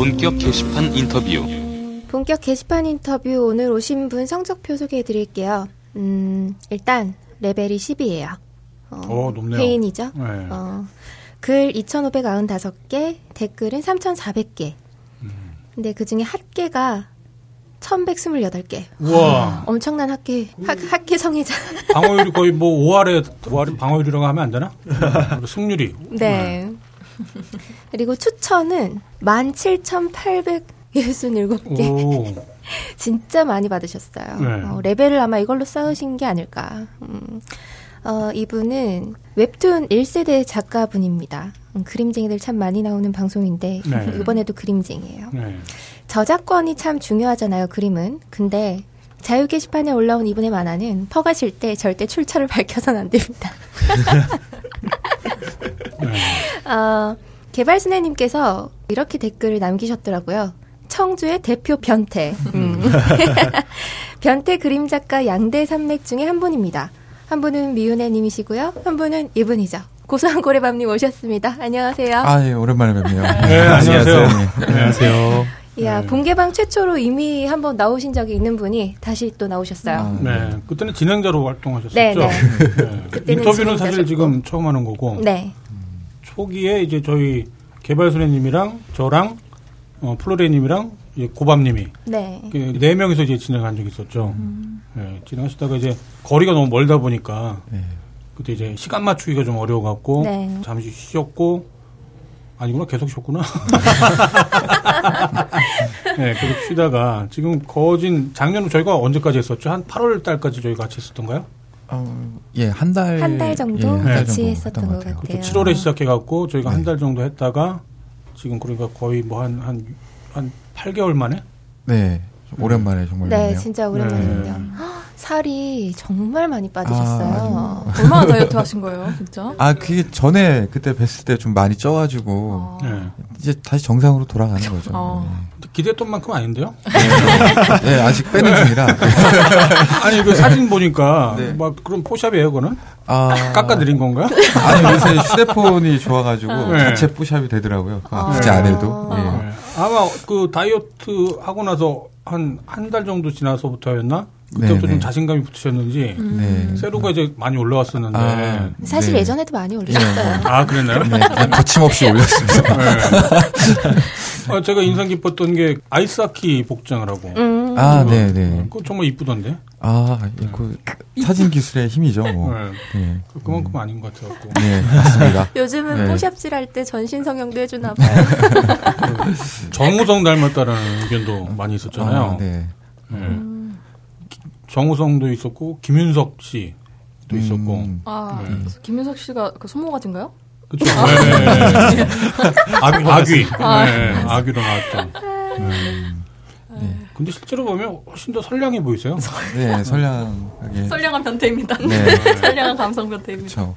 본격 게시판 인터뷰. 본격 게시판 인터뷰 오늘 오신 분 성적표 소개해 드릴게요. 음, 일단 레벨이 10이에요. 어, 어, 높네요. 회인이죠. 네. 어, 글 2,595개, 댓글은 3,400개. 음. 근데 그 중에 핫개가 1,128개. 우와. 엄청난 핫개, 핫, 핫개 성애자. 방어율이 거의 뭐 5할에 5할이 방어율이라고 하면 안 되나? 승률이. 네. 그리고 추천은 17,867개. 오. 진짜 많이 받으셨어요. 네. 어, 레벨을 아마 이걸로 쌓으신 게 아닐까. 음. 어, 이분은 웹툰 1세대 작가분입니다. 음, 그림쟁이들 참 많이 나오는 방송인데 네. 이번에도 그림쟁이에요. 네. 저작권이 참 중요하잖아요, 그림은. 근데 자유 게시판에 올라온 이분의 만화는 퍼가실 때 절대 출처를 밝혀서는 안 됩니다. 네. 어, 개발순애님께서 이렇게 댓글을 남기셨더라고요. 청주의 대표 변태. 음. 변태 그림 작가 양대 산맥 중에 한 분입니다. 한 분은 미윤혜님이시고요. 한 분은 이분이죠. 고소한 고래밤님 오셨습니다. 안녕하세요. 아, 예, 오랜만에 뵙네요. 네, 안녕하세요. 네. 안녕하세요. 이야, 네. 본개방 최초로 이미 한번 나오신 적이 있는 분이 다시 또 나오셨어요. 아, 네. 그때는 진행자로 활동하셨었죠. 네, 네. 네. 그때는 인터뷰는 사실 진행자셨고. 지금 처음 하는 거고. 네. 초기에 이제 저희 개발소녀님이랑 저랑 어, 플로레님이랑 이제 고밤님이 네. 네 명이서 이제 진행한 적이 있었죠. 네, 진행하시다가 이제 거리가 너무 멀다 보니까 네. 그때 이제 시간 맞추기가 좀 어려워갖고 네. 잠시 쉬었고 아니구나 계속 쉬었구나. 네, 계속 쉬다가 지금 거진 작년 저희가 언제까지 했었죠? 한 8월 달까지 저희 같이 했었던가요? 어, 예, 한 달. 한 달 정도 예, 한달 같이 정도 했었던 것 같아요. 같아요. 그렇죠. 7월에 시작해갖고 저희가 네. 한달 정도 했다가 지금 그러니까 거의 뭐 한 한 한 8개월 만에 네. 좀 오랜만에 정말 네, 뵙네요. 진짜 오랜만이에요. 네. 헉, 살이 정말 많이 빠지셨어요. 아, 얼마나 다이어트 하신 거예요, 진짜? 아, 그게 전에 그때 뵀을 때 좀 많이 쪄가지고 네. 이제 다시 정상으로 돌아가는 거죠. 어. 기대했던 만큼 아닌데요? 네. 네, 아직 빼는 중이라. 아니 그 사진 보니까 네. 막 그런 포샵이에요, 그거는? 아, 깎아드린 건가? 아니 요새 휴대폰이 좋아가지고 네. 자체 푸샵이 되더라고요. 아. 굳이 안 해도. 예. 네. 아마 그 다이어트 하고 나서 한 한 달 정도 지나서부터였나? 그때부터 네, 좀 네. 자신감이 붙으셨는지 네. 세로가 이제 많이 올라왔었는데 아, 아, 사실 네. 예전에도 많이 올리셨어요. 그랬나요? 네, 거침없이 올렸습니다. 네. 아, 제가 인상 깊었던 게 아이스하키 복장을 하고 음. 아, 네, 네. 그거 정말 이쁘던데 아, 예, 그 사진 기술의 힘이죠, 뭐. 네. 네. 그- 그만큼 아닌 것 같아갖고 네, 맞습니다. 요즘은 네. 포샵질 할 때 전신 성형도 해주나 봐요. 정우성 닮았다라는 의견도 많이 있었잖아요. 아, 네. 네. 정우성도 있었고 김윤석 씨도 있었고 음, 아, 네. 김윤석 씨가 그 손모 같은가요? 그쵸. 네. 아귀, 아귀. 아. 네, 아귀로 나왔던. 음, 네. 근데 실제로 보면 훨씬 더 선량해 보이세요. 네, 선량하게. 선량한 변태입니다. 네. 선량한 감성 변태입니다. 그렇죠.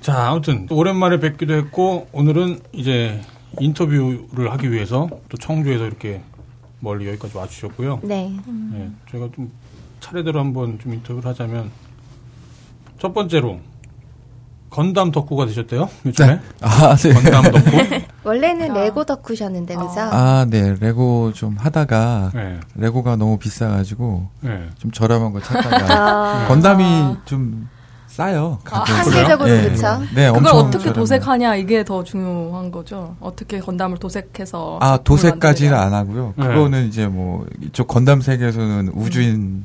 자, 아무튼 또 오랜만에 뵙기도 했고 오늘은 이제 인터뷰를 하기 위해서 또 청주에서 이렇게 멀리 여기까지 와주셨고요. 네. 네, 저희가 좀 차례대로 한번 좀 인터뷰를 하자면 첫 번째로 건담 덕후가 되셨대요 요즘에 아, 네. 건담 덕후. 원래는 야. 레고 덕후셨는데, 그죠? 아, 네. 레고 좀 하다가 네, 레고가 너무 비싸가지고 네. 좀 저렴한 거 찾다가 아, 건담이 아. 좀 싸요. 아. 상대적으로 네. 그쵸? 네, 그걸 엄청 어떻게 저렴해요. 도색하냐 이게 더 중요한 거죠. 어떻게 건담을 도색해서 아, 도색까지는. 안 하고요. 네. 그거는 이제 뭐 이쪽 건담 세계에서는 우주인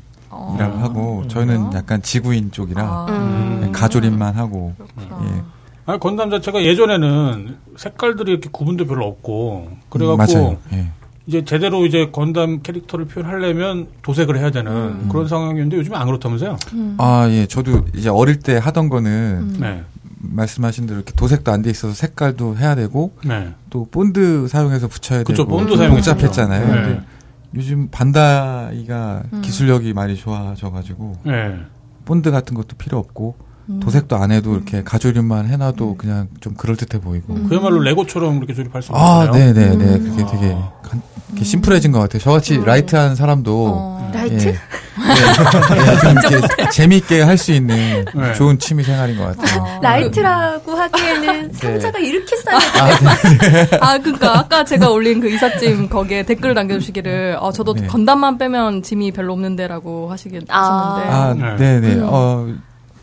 이라고 어, 하고 음. 저희는 약간 지구인 쪽이라 아, 음. 그냥 가조림만 하고. 예. 아니 건담 자체가 예전에는 색깔들이 이렇게 구분도 별로 없고 그래갖고 맞아요. 예. 이제 제대로 이제 건담 캐릭터를 표현하려면 도색을 해야 되는 음. 그런 상황이었는데 요즘에 안 그렇다면서요? 아, 예. 저도 이제 어릴 때 하던 거는 음. 네, 말씀하신 대로 이렇게 도색도 안 돼 있어서 색깔도 해야 되고 네, 또 본드 사용해서 붙여야 그쵸, 되고 본드 좀 사용했죠. 복잡했잖아요. 네. 근데 요즘 반다이가 음. 기술력이 많이 좋아져 가지고 네. 본드 같은 것도 필요 없고 도색도 안 해도 이렇게 가조립만 해놔도 그냥 좀 그럴듯해 보이고. 그야말로 레고처럼 이렇게 조립할 수 있는 아, 거예요. 네네네. 그게 아. 되게 간- 이렇게 심플해진 것 같아요. 저같이 light한 사람도 어. light? 예. 예, 좀 이렇게 재밌게 할 수 있는 네. 좋은 취미 생활인 것 같아요. 어. light라고 하기에는 상자가 이렇게 쌓여요. 아, 그니까, 아까 제가 올린 그 이삿짐 거기에 댓글 남겨주시기를, 어, 저도 네. 건담만 빼면 짐이 별로 없는데라고 하시긴 아. 하시는데. 아, 네. 네네. 어,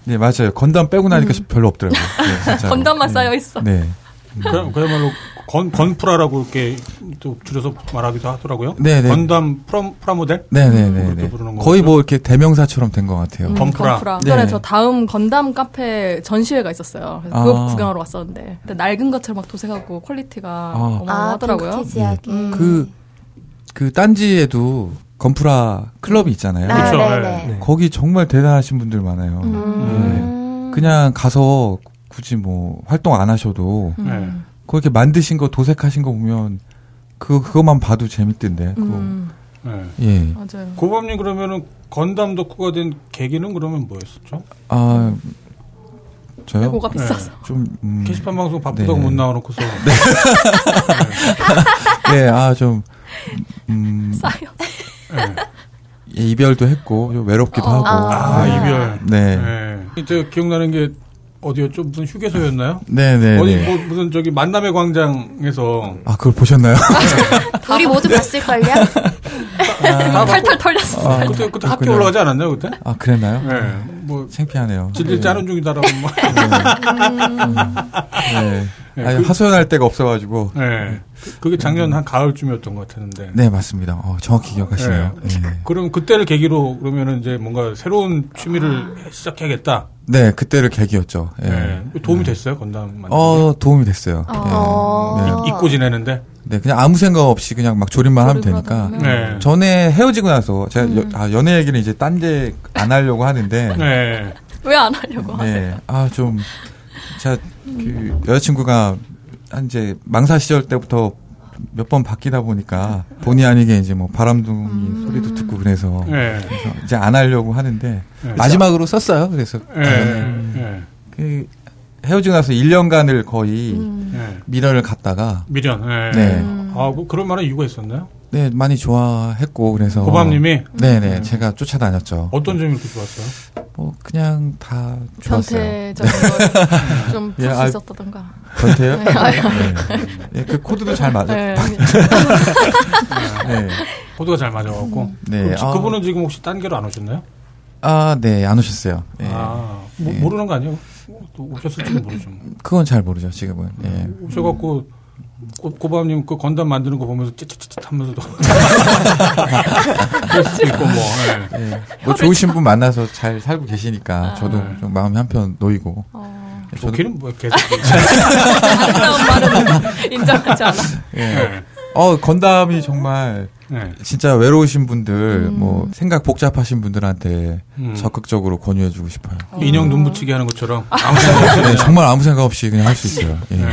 네, 맞아요. 건담 빼고 나니까 별로 없더라고요. 네. 건담만 네. 쌓여 있어. 네. 그야, 그야말로 건, 건프라라고 이렇게 또 줄여서 말하기도 하더라고요. 네네. 건담 프라, 프라모델? 네네네. 그렇게 부르는 거의 거죠? 뭐 이렇게 대명사처럼 된 것 같아요. 음, 건프라. 건프라. 네. 전에 저 다음 건담 카페 전시회가 있었어요. 그래서 그거 아. 구경하러 왔었는데. 근데 낡은 것처럼 막 도색하고 quality가 아. 아, 어마어마하더라고요. 빈티지하게. 음. 그, 그 딴지에도 건프라 클럽이 있잖아요. 아, 그렇죠. 네네. 네. 거기 정말 대단하신 분들 많아요. 음. 그냥 가서 굳이 뭐 활동 안 하셔도 음. 네. 그렇게 만드신 거 도색하신 거 보면 그 그것만 봐도 재밌던데. 음, 네. 예. 맞아요. 고범님 그러면은 건담 덕후가 된 계기는 그러면 뭐였었죠? 아 저요? 레고가 비싸서. 좀 음, 게시판 방송 바쁘다고 네. 못 나와놓고서 네, 아좀 음, 싸요. 네. 예, 이별도 했고 좀 외롭기도 어. 하고. 아 네. 이별. 네. 네. 제가 기억나는 게 어디였죠? 무슨 휴게소였나요? 네, 네, 어디 네. 뭐 무슨 저기 만남의 광장에서 아, 그걸 보셨나요? 우리 모두 봤을걸요? 다 탈탈 털렸어. 아, 그때 그때 학교 그렇군요. 올라가지 않았나요 그때? 아, 그랬나요? 네. 뭐 창피하네요. 질질 네. 짜는 중이다라고 뭐. 네. 네, 아니, 그- 하소연할 데가 없어가지고. 네. 그- 그게 작년 한 가을쯤이었던 것 같았는데. 네, 맞습니다. 어, 정확히 기억하시네요. 네. 그럼 그때를 계기로 그러면은 이제 뭔가 새로운 취미를 시작해야겠다. 네, 그때를 계기였죠. 예. 네. 도움이 됐어요 건담 만드는 어, 도움이 됐어요. 어. 예. 네. 게? 잊고 지내는데. 네, 그냥 아무 생각 없이 그냥 막 조립만 하면 되니까. 네. 전에 헤어지고 나서 제가 음. 여- 아, 연애 얘기는 이제 딴 데 안 하려고 하는데. 네. 왜 안 하려고 하세요? 네. 아, 좀, 제가 그 여자친구가 한 이제 망사 시절 때부터 몇 번 바뀌다 보니까 본의 아니게 이제 뭐 바람둥이 음. 소리도 듣고 그래서 네. 그래서 이제 안 하려고 하는데 네. 마지막으로 썼어요. 그래서 네. 네. 그 헤어지고 나서 1년간을 거의 음. 네. 미련을 갖다가 미련. 네. 네. 아, 뭐 그런 만한 이유가 있었나요? 네, 많이 좋아했고 그래서 고밤님이 네 네 제가 쫓아다녔죠. 어떤 점이 그렇게 좋았어요? 뭐 그냥 다 좋았어요. 변태적인 걸좀풀 예, 수 아, 있었다던가. 건태요? 네. 네. 네, 그 코드도 잘 맞아. 네. 네. 코드가 잘 맞아갖고. 네. 그럼 지- 아. 그분은 지금 혹시 딴 게로 안 오셨나요? 아, 네, 안 오셨어요. 네. 아, 모, 네. 모르는 거 아니에요? 또 오셨을지는 모르죠. 그건 잘 모르죠, 지금은. 예. 오셔갖고 고, 고밤님 그 건담 만드는 거 보면서 찌찌찌찌 하면서도 그럴 수도 있고 뭐. 예. 예. 뭐 좋으신 분 만나서 잘 살고 계시니까 저도 네. 좀 마음이 한편 놓이고. 어, 저도 좋기는 뭐 계속. 아름다운 말은 인정하지 않아. 예. 예. 어, 건담이 정말 예. 진짜 외로우신 분들, 음. 뭐 생각 복잡하신 분들한테 음. 적극적으로 권유해주고 싶어요. 인형 눈 붙이게 하는 것처럼 아무 생각 없이 네, 정말 아무 생각 없이 그냥 할 수 있어요. 예. 네.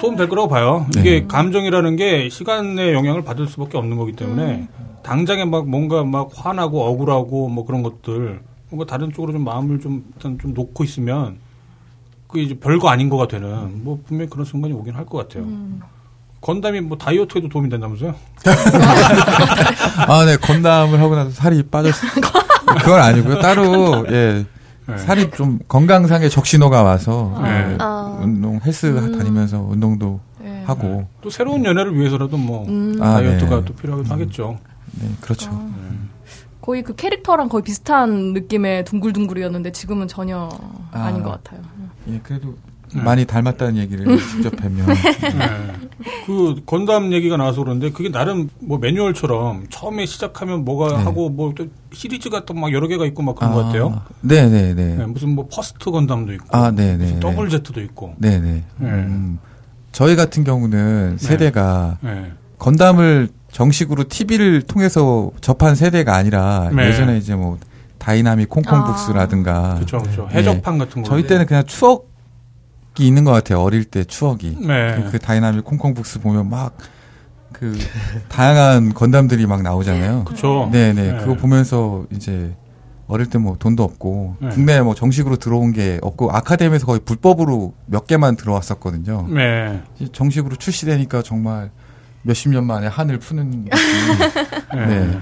도움 될 거라고 봐요. 네. 이게 감정이라는 게 시간의 영향을 받을 수밖에 없는 거기 때문에 음. 당장에 막 뭔가 막 화나고 억울하고 뭐 그런 것들 뭔가 다른 쪽으로 좀 마음을 좀 일단 좀 놓고 있으면 그 이제 별거 아닌 거가 되는 뭐 분명히 그런 순간이 오긴 할 것 같아요. 음. 건담이 뭐 다이어트에도 도움이 된다면서요? 아, 네, 건담을 하고 나서 살이 빠졌어요. 그건 아니고요. 따로, 예. 네. 살이 좀 건강상의 적신호가 와서 네. 예, 아. 운동 헬스 음. 다니면서 운동도 네. 하고 또 새로운 연애를 위해서라도 뭐 음. 아, 다이어트가 네. 또 필요하기도 하겠죠. 네 그렇죠. 거의 그 캐릭터랑 거의 비슷한 느낌의 둥글둥글이었는데 지금은 전혀 아. 아닌 것 같아요. 예 그래도 네. 많이 닮았다는 얘기를 직접 뵈면 네. 그 건담 얘기가 나와서 그런데 그게 나름 뭐 매뉴얼처럼 처음에 시작하면 뭐가 네. 하고 뭐 또 시리즈가 또 막 여러 개가 있고 막 그런 것 같아요. 네네네. 네, 무슨 뭐 퍼스트 건담도 있고, 아 네네. 더블 제트도 있고. 네네. 네. 음, 저희 같은 경우는 세대가 네. 건담을 정식으로 TV를 통해서 접한 세대가 아니라 네. 예전에 이제 뭐 다이나믹 콩콩북스라든가 그렇죠, 그렇죠. 네. 해적판 같은 거. 저희 때는 그냥 추억 이 있는 것 같아요. 어릴 때 추억이. 네. 그, 그 다이나믹 콩콩북스 보면 막 그 다양한 건담들이 막 나오잖아요. 그렇죠. 네네. 네. 그거 보면서 이제 어릴 때 뭐 돈도 없고 네. 국내에 뭐 정식으로 들어온 게 없고 아카데미에서 거의 불법으로 몇 개만 들어왔었거든요. 네. 정식으로 출시되니까 정말 몇십 년 만에 한을 푸는. 네. 네.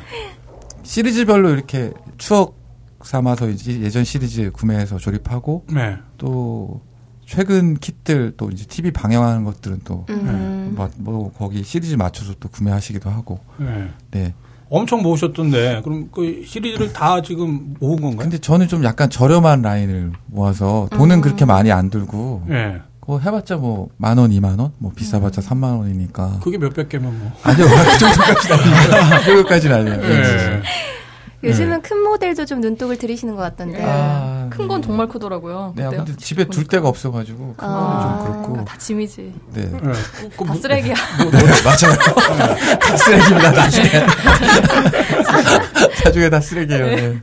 시리즈별로 이렇게 추억 삼아서 이제 예전 시리즈 구매해서 조립하고 네. 또 최근 kit들 또 이제 TV 방영하는 것들은 또 음. 뭐, 뭐 거기 시리즈 맞춰서 또 구매하시기도 하고 네. 네. 엄청 모으셨던데 그럼 그 시리즈를 다 지금 모은 건가요? 근데 저는 좀 약간 저렴한 라인을 모아서 돈은 그렇게 많이 안 들고 네. 그거 해봤자 뭐 만 원, 이만 원, 뭐 비싸봤자 삼만 원이니까 그게 몇백 개면 뭐. 아니요 그 정도까지는 아니에요. 그 정도까지는 아니에요. 네. 요즘은 큰 모델도 좀 눈독을 들이시는 것 같던데. 아, 큰건 정말 크더라고요. 네, 아. 근데 집에 둘 데가 없어가지고 그거는 아, 좀 그렇고 다 짐이지. 네 네. 그다 뭐- 쓰레기야. 맞아요. 다 쓰레기입니다 나중에 나중에 다 쓰레기예요. 네.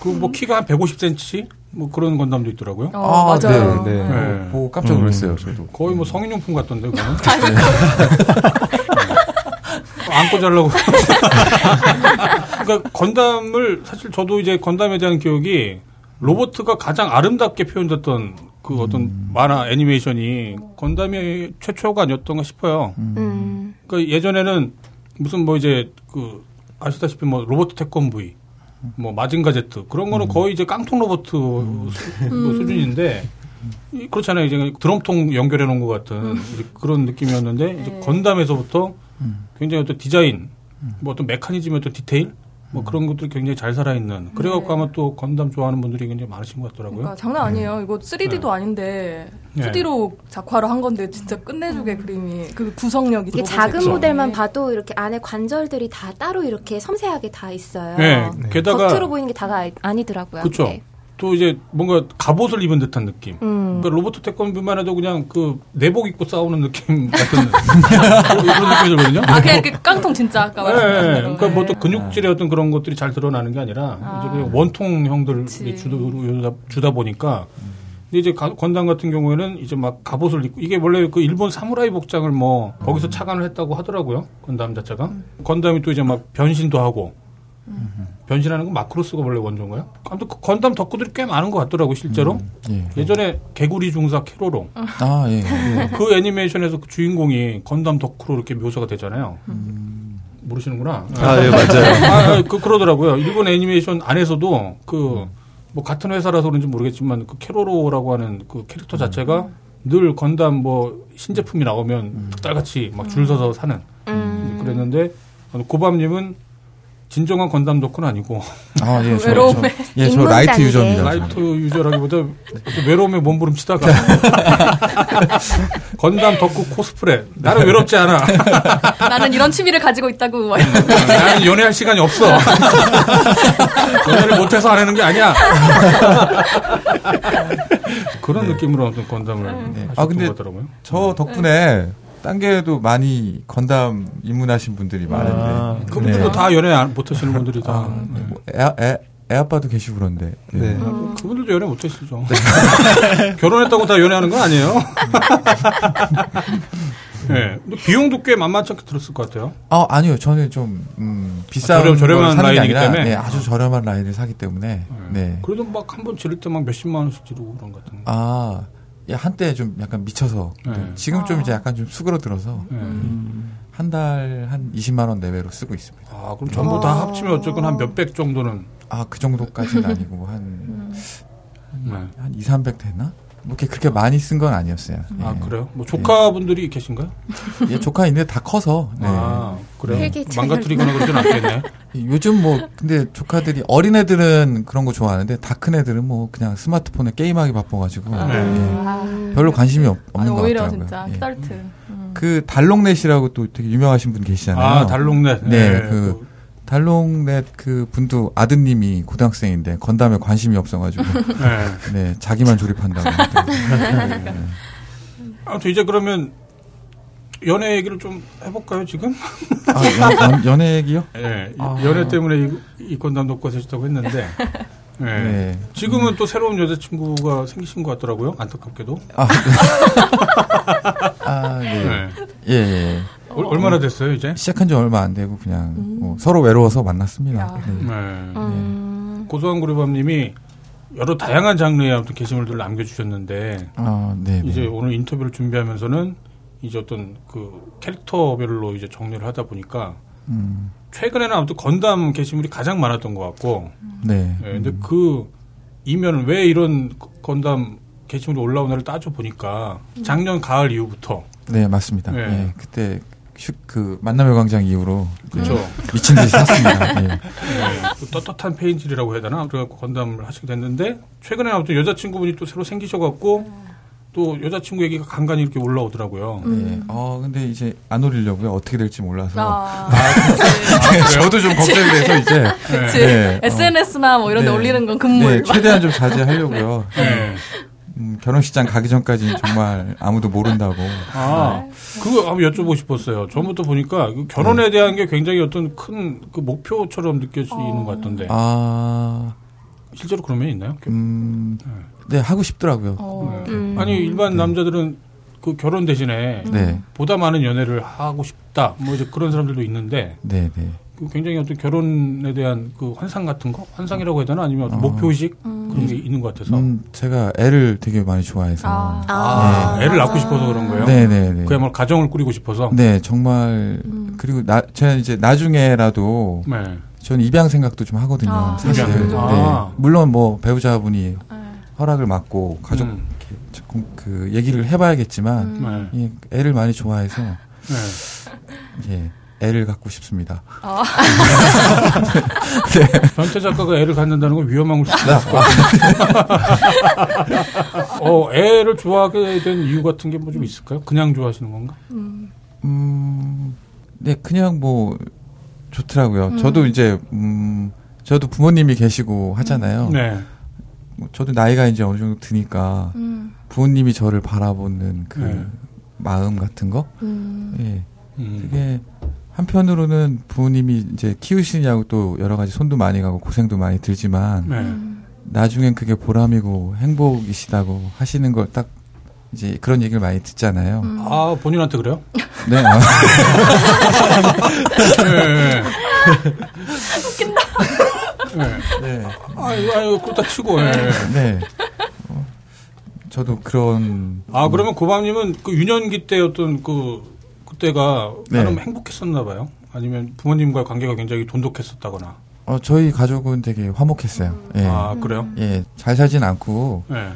그뭐 키가 한 150cm 뭐 그런 건담도 있더라고요. 어, 맞아요. 네, 네. 네. 보고 깜짝 놀랐어요. 저도. 거의 뭐 성인용품 같던데 그거는. 안고 자려고. 그러니까 건담을 사실 저도 이제 건담에 대한 기억이 로버트가 가장 아름답게 표현됐던 그 어떤 만화 애니메이션이 건담이 최초가 아니었던가 싶어요. 음. 그러니까 예전에는 무슨 뭐 이제 그 아시다시피 뭐 로보트 태권브이 뭐 마징가 제트 그런 거는 거의 이제 깡통 로보트 수, 뭐 수준인데 이- 그렇잖아요 이제 드럼통 연결해 놓은 것 같은 이제 그런 느낌이었는데 이제 네. 건담에서부터 굉장히 어떤 디자인 뭐 어떤 메커니즘의 어떤 디테일 뭐 그런 것들이 굉장히 잘 살아있는 그래갖고 아마 또 건담 좋아하는 분들이 굉장히 많으신 것 같더라고요. 그러니까 장난 아니에요. 이거 3D도 아닌데 네. 2D로 작화를 한 건데 진짜 끝내주게 그림이 그 구성력이 이게 작은. 모델만 네. 봐도 이렇게 안에 관절들이 다 따로 이렇게 섬세하게 다 있어요. 네, 게다가 겉으로 보이는 게 다가 아니더라고요. 그렇죠. 네. 또 이제 뭔가 갑옷을 입은 듯한 느낌. 음. 그러니까 로버트 태권브만 해도 그냥 그 내복 입고 싸우는 느낌 같은 그런 느낌이 들거든요. 아 그냥 그 깡통 진짜 아까 네, 말씀하신 대로. 그러니까 뭐또 네. 근육질의 어떤 그런 것들이 잘 드러나는 게 아니라 이제 그냥 원통 형들이 그치. 주다, 주다, 보니까 근데 이제 가- 건담 같은 경우에는 이제 막 갑옷을 입고 이게 원래 그 일본 사무라이 복장을 뭐 거기서 착안을 했다고 하더라고요 건담 자체가 건담이 또 이제 막 변신도 하고 변신하는 건 마크로스가 원래 원조인가요? 아무튼 그 건담 덕후들이 꽤 많은 것 같더라고 실제로 예. 예전에 개구리 중사 케로로 아 예. 예. 그 애니메이션에서 그 주인공이 건담 덕후로 이렇게 묘사가 되잖아요. 모르시는구나. 아, 예, 맞아요. 아, 그, 그러더라고요. 일본 애니메이션 안에서도 그, 뭐, 같은 회사라서 그런지 모르겠지만, 그 케로로라고 하는 그 캐릭터 자체가 늘 건담 뭐, 신제품이 나오면 칼같이 막 줄 서서 사는. 음. 그랬는데, 고밤님은 진정한 건담 덕후는 아니고, 아 예. 저, 외로움에. 저, 예, 저 light. user입니다. light user라기보다 외로움에 몸부림치다가, 건담 덕후 코스프레. 나는 외롭지 않아. 나는 이런 취미를 가지고 있다고. 막 나는 연애할 시간이 없어. 연애를 못해서 안 하는 게 아니야. 그런 느낌으로 어떤 건담을 네. 하셨던 아, 근데 것 같더라고요. 저 덕분에 딴 게도 많이 건담 입문하신 분들이 많은데 아, 그분들도 네. 다 연애 안- 못 하시는 분들이 다. 아, 뭐 애, 애, 애 아빠도 계시고 그런데 예. 네. 아, 그분들도 연애 못 하시죠. 결혼했다고 다 연애하는 건 아니에요. 네. 근데 비용도 꽤 만만치 않게 들었을 것 같아요. 아 아니요 저는 좀 음, 비싼 저렴- 저렴한 라인이기 때문에? 네, 아주 저렴한 라인을 사기 때문에 네. 그래도 막 한 번 지를 때 막 몇십만 원씩 지르고 그런 것 같은. 아 예, 한때 좀 약간 미쳐서 네. 지금 좀 이제 약간 좀 수그러들어서 네. 한달한 20만 원 내외로 쓰고 있습니다. 아, 그럼 전부 다 합치면 어쨌건 한 몇백 정도는. 아 그 정도까지는 아니고 한, 네. 한 2, 300 되나? 뭐 이렇게 그렇게 많이 쓴 건 아니었어요. 아, 예. 그래요? 뭐 조카분들이 계신가요? 예, 조카 있는데 다 커서. 네. 아, 그래요? 망가뜨리거나 그러진 않겠네. 요즘 뭐 근데 조카들이 어린 애들은 그런 거 좋아하는데 다 큰 애들은 뭐 그냥 스마트폰에 게임하기 바빠가지고 네. 예, 별로 관심이 없, 아니, 없는 것 오히려 같더라고요. 진짜 예. 키달트. 음. 그 달롱넷이라고 또 되게 유명하신 분 계시잖아요. 아, 달롱넷. 네, 그 달롱넷 그 분도 아드님이 고등학생인데 건담에 관심이 없어가지고 네. 네 자기만 조립한다고. 네. 아무튼 이제 그러면 연애 얘기를 좀 해볼까요, 지금? 아, 연, 연, 연애 얘기요? 네. 이- 아. 연애 때문에 이, 이 건담 놓고 하셨다고 했는데. 네. 네. 지금은 또 새로운 여자친구가 생기신 것 같더라고요, 안타깝게도. 아, 아 네. 네. 예, 예. 얼- 얼마나 됐어요, 이제? 시작한 지 얼마 안 되고 그냥 뭐 서로 외로워서 만났습니다. 야. 네. 네. 음. 고소한 구리밤님이 여러 다양한 장르의 아무튼 게시물들을 남겨주셨는데 아, 네. 네. 이제 오늘 인터뷰를 준비하면서는 이제 어떤 그 캐릭터별로 이제 정리를 하다 보니까 음, 최근에는 아무튼 건담 게시물이 가장 많았던 것 같고, 네. 예, 근데 그 이면은 왜 이런 건담 게시물이 올라오나를 따져 보니까 작년 가을 이후부터 네, 맞습니다. 네. 예, 그때 휴, 그 만남의 광장 이후로 그렇죠. 미친 듯이 샀습니다. 예. 예, 그 떳떳한 페인질이라고 해야 되나 그래갖고 건담을 하시게 됐는데 최근에 아무튼 여자친구분이 또 새로 생기셔갖고 또 여자친구 얘기가 간간히 이렇게 올라오더라고요. 예. 어, 근데 이제 안 올리려고요. 어떻게 될지 몰라서. 아, 저도 좀 걱정이 돼서 이제 그치. 네, 어. SNS나 뭐 이런 데 네. 올리는 건 금물. 네, 최대한 좀 자제하려고요. 예. 음, 결혼식장 가기 전까지는 정말 아무도 모른다고. 아, 그거 한번 여쭤보고 싶었어요. 전부터 보니까 그 결혼에 대한 게 굉장히 어떤 큰 그 목표처럼 느껴지는 것 같던데. 아, 실제로 그런 면이 있나요? 음, 네, 하고 싶더라고요. 어. 음. 아니, 일반 남자들은 그 결혼 대신에 네, 보다 많은 연애를 하고 싶다. 뭐 이제 그런 사람들도 있는데 네, 네. 그 굉장히 어떤 결혼에 대한 그 환상 같은 거? 환상이라고 해야 되나? 아니면 어떤 어. 목표의식? 그런 게 있는 것 같아서. 음, 제가 애를 되게 많이 좋아해서. 아. 아, 네. 애를 낳고 싶어서 그런 거예요? 네, 네, 네. 그야말로 가정을 꾸리고 싶어서? 네, 정말 그리고 나 제가 이제 나중에라도 네. 저는 입양 생각도 좀 하거든요. 아, 사실. 입양. 네. 아. 물론 뭐 배우자분이 네. 허락을 받고 가족 음. 이렇게 조금 그 얘기를 해봐야겠지만 네. 예, 애를 많이 좋아해서 네. 예, 애를 갖고 싶습니다. 아. 변태 작가가 애를 갖는다는 건 위험한 걸 수도 있고. 어, 애를 좋아하게 된 이유 같은 게 뭐 좀 있을까요? 그냥 좋아하시는 건가? 음, 네, 그냥 뭐 좋더라고요. 저도 이제 음, 저도 부모님이 계시고 하잖아요. 네. 뭐 저도 나이가 이제 어느 정도 드니까 음. 부모님이 저를 바라보는 그 네. 마음 같은 거, 음. 예, 음. 그게 한편으로는 부모님이 이제 키우시냐고 또 여러 가지 손도 많이 가고 고생도 많이 들지만 네. 나중엔 그게 보람이고 행복이시다고 하시는 걸 딱 이제 그런 얘기를 많이 듣잖아요. 아, 본인한테 그래요? 네, 아, 네. 웃긴다. 네. 네, 아유, 아유, 그렇다 치고, 예. 네. 어, 저도 그런 아, 그러면 고밤님은 그 유년기 때 어떤 그, 그때가 네. 나름 행복했었나 봐요? 아니면 부모님과의 관계가 굉장히 돈독했었다거나. 어, 저희 가족은 되게 화목했어요. 예, 아, 그래요? 예, 잘 살진 않고 네.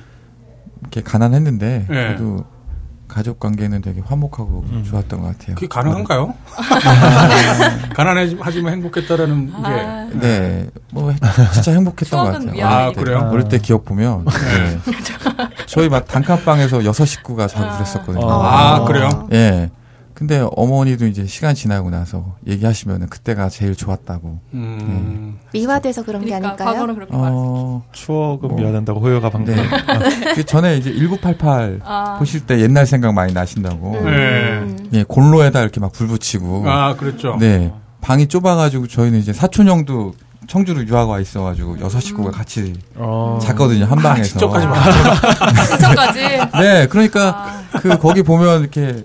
이렇게 가난했는데 네. 그래도 가족 관계는 되게 화목하고 좋았던 것 같아요. 그게 가능한가요? 가난하지만 행복했다라는 게. 아. 네, 뭐 진짜 행복했던 것 같아요. 아, 그래요? 어릴 때 기억 보면 네. 저희 막 단칸방에서 여섯 식구가 자고 그랬었거든요. 아, 그래요? 예. 근데 어머니도 이제 시간 지나고 나서 얘기하시면 그때가 제일 좋았다고. 음. 미화돼서 그런 게 그러니까 아닐까요? 그렇게 말했어. 어, 추억은 뭐. 미화된다고 호요가 방금. 네. 그 전에 이제 1988 아. 보실 때 옛날 생각 많이 나신다고. 네. 예, 곤로에다 이렇게 막 불 붙이고. 아, 그랬죠. 네. 방이 좁아가지고 저희는 이제 사촌 형도 청주로 유학 와 있어가지고 여섯 식구가 같이 어. 잤거든요 한 방에서. 직접 하지 마. 신청까지. 네, 그러니까 그 거기 보면 이렇게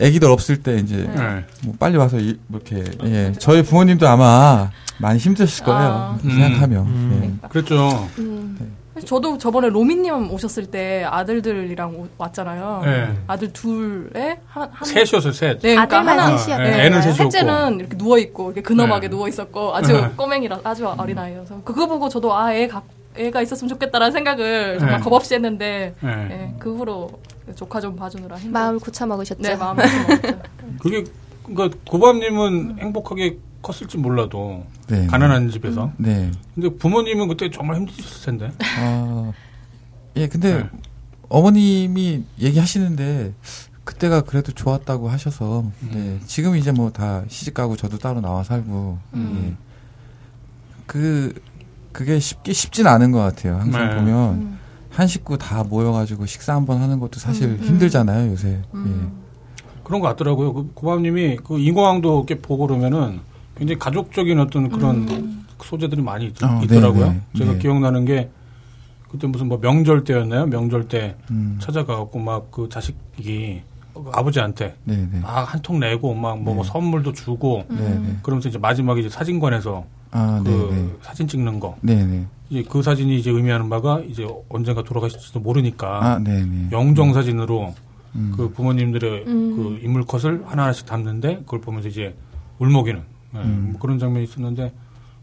아기들 없을 때 이제 네. 뭐 빨리 와서 이- 뭐 이렇게 예 저희 부모님도 아마 많이 힘드실 거예요 아. 이렇게 음. 생각하면 음. 그랬죠. 저도 저번에 로미님 오셨을 때 아들들이랑 오- 왔잖아요. 네. 아들 둘에 한, 한 셋이었어요, 셋. 네, 그러니까 아들만 하나, 셋이었나요? 네, 애는 셋이었고. 셋째는 이렇게 누워 있고 이렇게 근엄하게 네. 누워 있었고 아주 네. 꼬맹이라 아주 어린 아이여서 그거 보고 저도 아애 가, 애가 있었으면 좋겠다라는 생각을 정말 네. 겁 없이 했는데 네. 네, 그 후로 조카 좀 봐주느라 힘들. 마음을 고쳐 먹으셨죠. 네 마음을 좀 먹었죠. 그게, 그니까, 고밤님은 행복하게 컸을지 몰라도, 네. 가난한 집에서. 네. 근데 부모님은 그때 정말 힘드셨을 텐데. 아, 예, 근데 네. 어머님이 얘기하시는데 그때가 그래도 좋았다고 하셔서 음. 네, 지금 이제 뭐 다 시집 가고 저도 따로 나와 살고 음. 예. 그 그게 쉽게 쉽진 않은 것 같아요. 항상 네. 보면 한 식구 다 모여가지고 식사 한 번 하는 것도 사실 힘들잖아요 요새. 그런 것 같더라고요. 그 고밤님이 그 인공왕도 이렇게 보고 그러면은 굉장히 가족적인 어떤 그런 소재들이 많이 있, 어, 더라고요 네, 네. 제가 네. 기억나는 게 그때 무슨 뭐 명절 때였나요? 명절 때 예. 음. 찾아가갖고 막 그 자식이 아버지한테 네, 네. 막한 통 내고 막뭐 네. 선물도 주고 네, 네. 그러면서 이제 마지막에 이제 사진관에서 아, 그 네, 네. 사진 찍는 거. 네, 네. 이제 그 사진이 이제 의미하는 바가 이제 언젠가 돌아가실지도 모르니까 아, 네, 네. 영정 사진으로 음. 그 부모님들의 음. 그 인물 컷을 하나하나씩 담는데 그걸 보면서 이제 울먹이는 네, 음. 뭐 그런 장면이 있었는데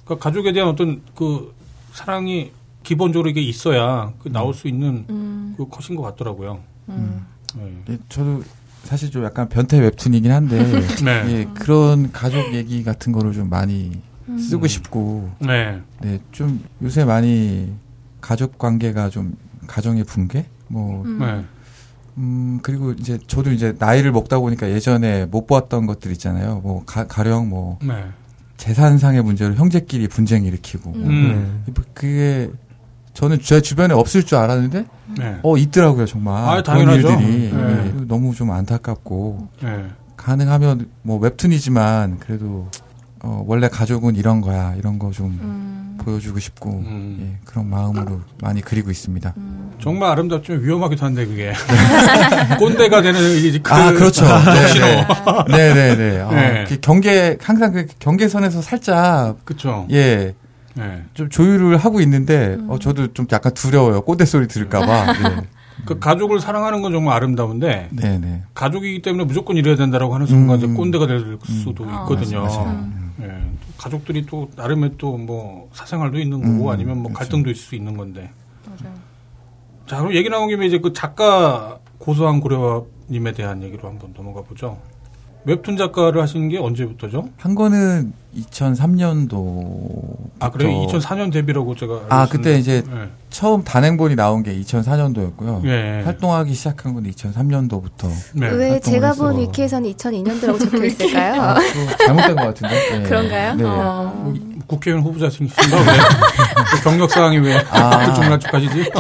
그러니까 가족에 대한 어떤 그 사랑이 기본적으로 이게 있어야 그 나올 수 있는 음. 그 컷인 것 같더라고요. 음. 네. 예, 저도 사실 좀 약간 변태 웹툰이긴 한데 네. 예, 그런 가족 얘기 같은 거를 좀 많이 쓰고 싶고 네. 네, 좀 요새 많이 가족 관계가 좀 가정의 붕괴 뭐 음. 네. 음, 그리고 이제 저도 이제 나이를 먹다 보니까 예전에 못 보았던 것들 있잖아요. 뭐 가, 가령 뭐 네. 재산상의 문제로 형제끼리 분쟁 일으키고 뭐 음. 그게 저는 제 주변에 없을 줄 알았는데 네. 어 있더라고요 정말 아, 그런 당연하죠. 일들이 네. 예, 너무 좀 안타깝고 네. 가능하면 뭐 웹툰이지만 그래도 어, 원래 가족은 이런 거야 이런 거좀 음. 보여주고 싶고 음. 예, 그런 마음으로 많이 그리고 있습니다. 정말 아름답지만 위험하기도 한데 그게 꼰대가 되는 이제 그아 그렇죠. 신호. 네네 네. 아, 네. 그 경계 항상 그 경계선에서 살짝 그렇죠. 예. 네. 좀 조율을 하고 있는데 어 저도 좀 약간 두려워요. 꼰대 소리 들을까봐. 네. 그 가족을 사랑하는 건 정말 아름다운데 네네. 가족이기 때문에 무조건 이래야 된다라고 하는 순간 음. 꼰대가 될 수도 아, 있거든요. 맞아요. 음. 예. 가족들이 또 나름의 또 뭐 사생활도 있는 거고 음, 아니면 뭐 그렇죠. 갈등도 있을 수 있는 건데. 맞아요. 자 그럼 얘기 나온 김에 이제 그 작가 고소한 고려님에 대한 얘기로 한번 넘어가 보죠. 웹툰 작가를 하신 게 언제부터죠? 한 거는 2003년도. 아 그래요? 2004년 데뷔라고 제가 알고 아, 있었는데. 그때 이제 예. 처음 단행본이 나온 게 2004년도였고요. 예. 활동하기 시작한 건 2003년도부터. 네. 왜 제가 본 했어. 위키에서는 2002년도라고 적혀 있을까요? 아, 잘못된 것 같은데. 네. 그런가요? 네. 어. 국회의원 후보자신가 왜? 그 경력 사항이 왜 아. 들쭉날쭉하시지?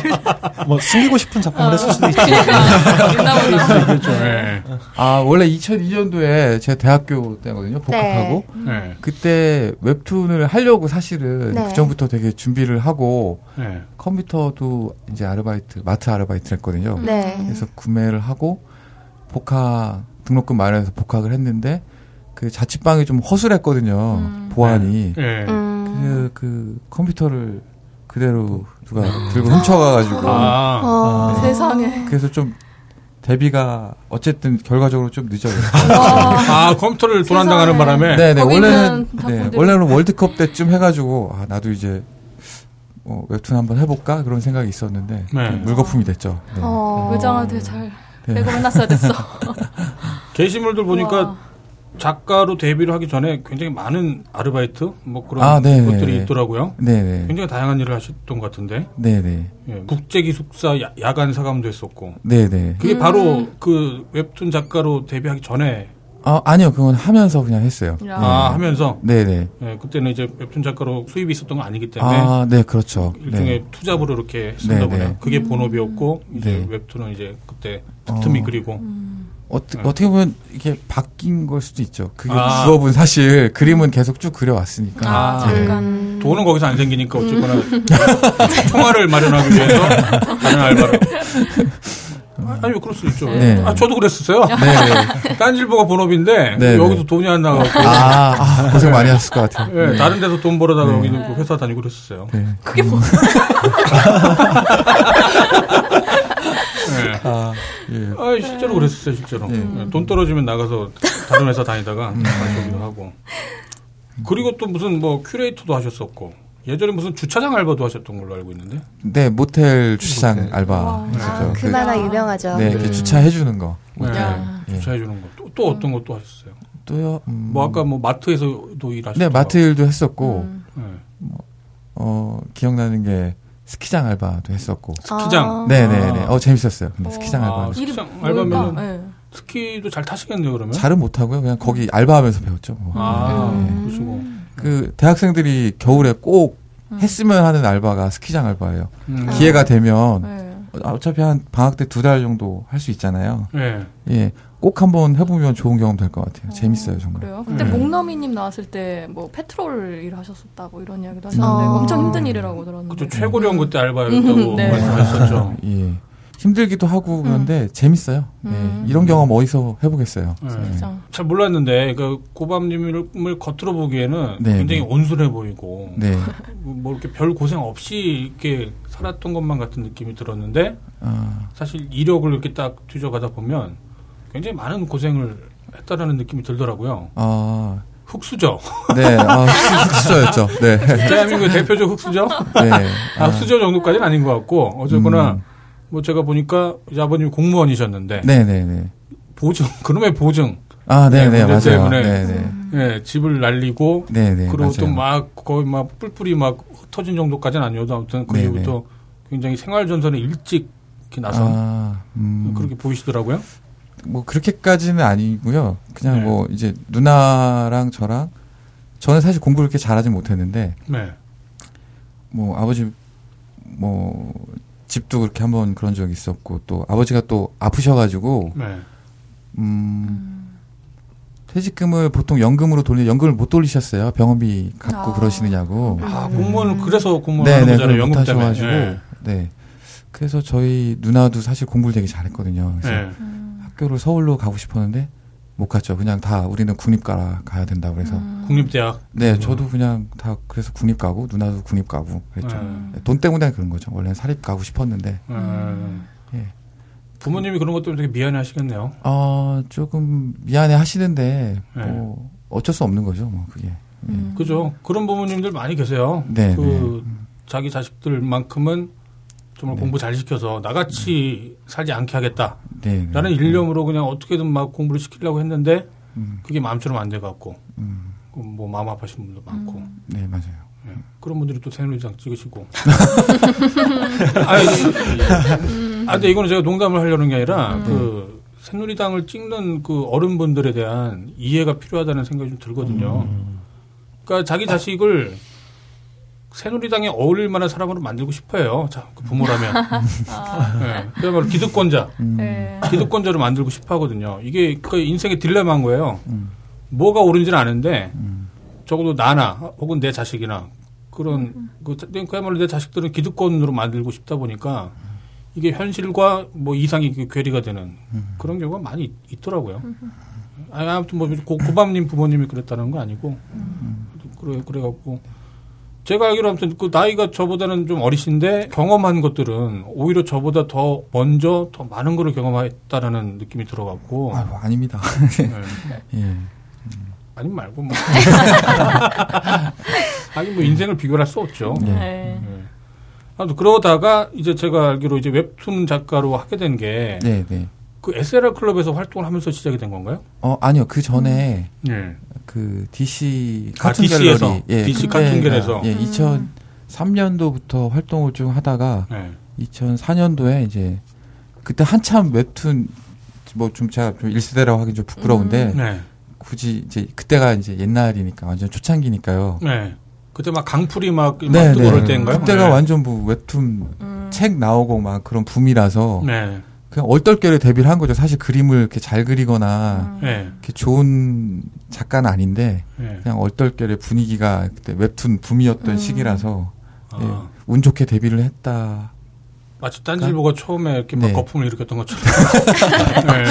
뭐 숨기고 싶은 작품을 했을 수도 있지. 그렇죠. 예. 아, 원래 2002년도에 제 대학교 때거든요. 복학하고. 네. 그때 웹툰을 하려고 사실은 네. 그 전부터 되게 준비를 하고 네. 컴퓨터도 이제 아르바이트, 마트 아르바이트를 했거든요. 네. 그래서 구매를 하고 복학 등록금 마련해서 복학을 했는데 그 자취방이 좀 허술했거든요. 음. 보안이. 예. 음. 그, 그 컴퓨터를 그대로 누가 들고 훔쳐가가지고 아. 어. 세상에. 그래서 좀 데뷔가 어쨌든 결과적으로 좀 늦어졌어요. 아, 컴퓨터를 도난당하는. 바람에. 네네 있는 원래는 네, 원래는 월드컵 때쯤 해가지고 아 나도 이제 어, 웹툰 한번 해볼까 그런 생각이 있었는데 네. 물거품이 됐죠. 네. 어. 의장한테 잘 네. 빼고 만났어야 됐어. 게시물들 보니까 와. 작가로 데뷔를 하기 전에 굉장히 많은 아르바이트 뭐 그런 아, 네, 것들이 네. 있더라고요. 네네 굉장히 다양한 일을 하셨던 것 같은데 네네 예, 국제 기숙사 야, 야간 사감도 했었고 네네 그게 음. 바로 그 웹툰 작가로 데뷔하기 전에 아 아니요 그건 하면서 그냥 했어요. 야. 아 하면서 네네 예, 그때는 이제 웹툰 작가로 수입이 있었던 건 아니기 때문에 아네 그렇죠. 일종의 네. 투잡으로 이렇게 했었나 네, 보네요. 네. 그게 본업이었고 이제 네. 웹툰은 이제 그때 틈틈이 어. 그리고 어떻게 네. 어떻게 보면 이게 바뀐 걸 수도 있죠. 그게 아. 주업은 사실 그림은 계속 쭉 그려왔으니까. 아, 아, 잠깐. 음. 돈은 거기서 안 생기니까 어쨌거나 총알을 마련하기 위해서 다른 알바를 아, 아니 그럴 수 있죠. 네. 아 저도 그랬었어요. 네. 딴질보가 본업인데 네, 여기서 네. 돈이 안 나가고 아, 아, 고생 많이 하셨을 것 같아요. 예, 다른 데서 돈 벌어다가 네. 여기는 그 회사 다니고 그랬었어요. 네. 그게 뭐? 예. 아, 예. 아, 실제로 그랬었어요, 실제로. 네. 예, 돈 떨어지면 나가서 다른 회사 다니다가 다시 오기도 하고. 그리고 또 무슨 뭐 큐레이터도 하셨었고, 예전에 무슨 주차장 알바도 하셨던 걸로 알고 있는데. 네, 모텔 주차장 모텔. 알바 와. 했었죠. 아, 그, 그 만화 유명하죠. 네, 이렇게 주차해 주는 거. 네. 야. 예. 주차해 주는 거. 또, 또 어떤 것도 하셨어요? 또요? 음, 뭐 아까 뭐 마트에서도 일하셨고. 네, 마트 일도 했었고, 음. 네. 어, 기억나는 게 스키장 알바도 했었고. 스키장. 아. 네네네. 어, 재밌었어요. 근데 스키장 아, 알바. 일이 스키장 뭘까? 알바면은 네. 스키도 잘 타시겠네요, 그러면. 잘은 못하고요. 그냥 거기 알바하면서 배웠죠. 뭐. 아, 음. 그러시고. 그, 대학생들이 겨울에 꼭 음. 했으면 하는 알바가 스키장 알바예요. 음. 기회가 되면, 네. 어, 어차피 한 방학 때 두 달 정도 할 수 있잖아요. 네. 예. 꼭 한번 해보면 좋은 경험 될 것 같아요. 재밌어요, 정말. 그래요? 그때 네. 목너미님 나왔을 때 뭐 페트롤 일 하셨었다고 이런 이야기도 하셨는데 아. 엄청 힘든 일이라고 들었는데. 그쵸, 최고령 그때 알바였다고 네. 말씀하셨었죠. 예. 힘들기도 하고 그런데 재밌어요. 네, 음. 이런 경험 어디서 해보겠어요. 네. 네. 진짜. 잘 몰랐는데 그 고밤님을 겉으로 보기에는 네, 굉장히 네. 온순해 보이고 네. 뭐 이렇게 별 고생 없이 이렇게 살았던 것만 같은 느낌이 들었는데 아, 사실 이력을 이렇게 딱 뒤져가다 보면 굉장히 많은 고생을 했다라는 느낌이 들더라고요. 아, 흑수저. 네, 아, 흑수- 흑수저였죠. 네, 대한민국의 대표적 흑수저? 네. 아, 흑수저 정도까지는 아닌 것 같고 어쨌거나 음. 뭐 제가 보니까 이제 아버님 공무원이셨는데 네, 네, 네. 보증 그놈의 보증 아, 네, 네, 맞아요. 때문에. 네, 네. 예, 집을 날리고 네, 네. 그리고 또. 막 거의 막 뿔뿔이 막 흩어진 정도까지는 아니어도 아무튼 그 네, 이후부터 굉장히 생활 전선에 일찍 이렇게 나선 아, 음, 그렇게 보이시더라고요. 뭐 그렇게까지는 아니고요. 그냥 네. 뭐 이제 누나랑 저랑 저는 사실 공부를 그렇게 잘하진 못했는데 네. 뭐 아버지 뭐 집도 그렇게 한번 그런 적이 있었고 또 아버지가 또 아프셔가지고 네. 음 퇴직금을 보통 연금으로 돌리 연금을 못 돌리셨어요 병원비 갖고 아. 그러시느냐고 아, 공무원은 그래서 공무원 네, 하는 네, 연금 때문에. 하셔가지고 네. 네 그래서 저희 누나도 사실 공부를 되게 잘했거든요 그래서 네. 학교를 서울로 가고 싶었는데 못 갔죠 그냥 다 우리는 국립 가라 가야 된다 그래서 국립대학. 네 저도 그냥 다 그래서 국립 가고 누나도 국립 가고 그랬죠 네. 네, 돈 때문에 그런 거죠 원래는 사립 가고 싶었는데 네. 예. 부모님이 그런 것 때문에 되게 미안해 하시겠네요. 어 조금 미안해 하시는데 네. 뭐 어쩔 수 없는 거죠 뭐 그게 예. 그죠? 그런 부모님들 많이 계세요. 네, 그 자기 자식들만큼은 정말 네. 공부 잘 시켜서 나같이 살지 않게 하겠다. 네, 네. 라는 일념으로 그냥 어떻게든 막 공부를 시키려고 했는데 음, 그게 마음처럼 안 돼 갖고 음, 뭐 마음 아파하시는 분도 많고 네 맞아요 예. 그런 분들이 또 새누리당 찍으시고 아, 이- 이- 아 근데 이거는 제가 농담을 하려는 게 아니라 그 새누리당을 찍는 그 어른분들에 대한 이해가 필요하다는 생각이 좀 들거든요. 그러니까 자기 자식을 새누리당에 어울릴 만한 사람으로 만들고 싶어요. 자, 그 부모라면. 예. 그야말로 기득권자. 네. 기득권자로 만들고 싶어 하거든요. 이게 그 인생의 딜레마인 거예요. 음. 뭐가 옳은지는 아는데 음. 적어도 나나 혹은 내 자식이나 그런 그 그야말로 내 자식들은 기득권으로 만들고 싶다 보니까 이게 현실과 뭐 이상이 그 괴리가 되는 그런 경우가 많이 있- 있더라고요. 아니, 아무튼 뭐 고, 고밤님 부모님이 그랬다는 건 아니고 그래 그래갖고 제가 알기로 아무튼 그 나이가 저보다는 좀 어리신데 경험한 것들은 오히려 저보다 더 먼저 더 많은 거를 경험했다라는 느낌이 들어갖고 아유 아닙니다 네. 예. 아니 말고 뭐 아니 뭐 인생을 비교할 수 없죠. 예. 네. 네. 아무튼 그러다가 이제 제가 알기로 이제 웹툰 작가로 하게 된 게 그. SLR 클럽에서 활동을 하면서 시작이 된 건가요? 어 아니요 그 전에 네. 그 DC 아, 카툰 DC 에서? 갤러리 예, DC 그때가, 카툰 갤에서? 예, 2003년도부터 활동을 쭉 하다가 네. 2004년도에 이제 그때 한참 웹툰 뭐 좀 제가 좀 1세대라고 하긴 좀 부끄러운데 네. 굳이 이제 그때가 이제 옛날이니까 완전 초창기니까요. 네. 그때 막 강풀이 막, 막 네, 뜨고 네. 그럴 때인가요? 그때가 네. 완전 뭐 웹툰 책 나오고 막 그런 붐이라서 네. 그냥 얼떨결에 데뷔를 한 거죠. 사실 그림을 이렇게 잘 그리거나 네. 이렇게 좋은 작가는 아닌데 네. 그냥 얼떨결에 분위기가 그때 웹툰 붐이었던 시기라서 아, 예, 운 좋게 데뷔를 했다. 마치 딴질보가 처음에 이렇게 막 네. 거품을 일으켰던 것처럼. 네.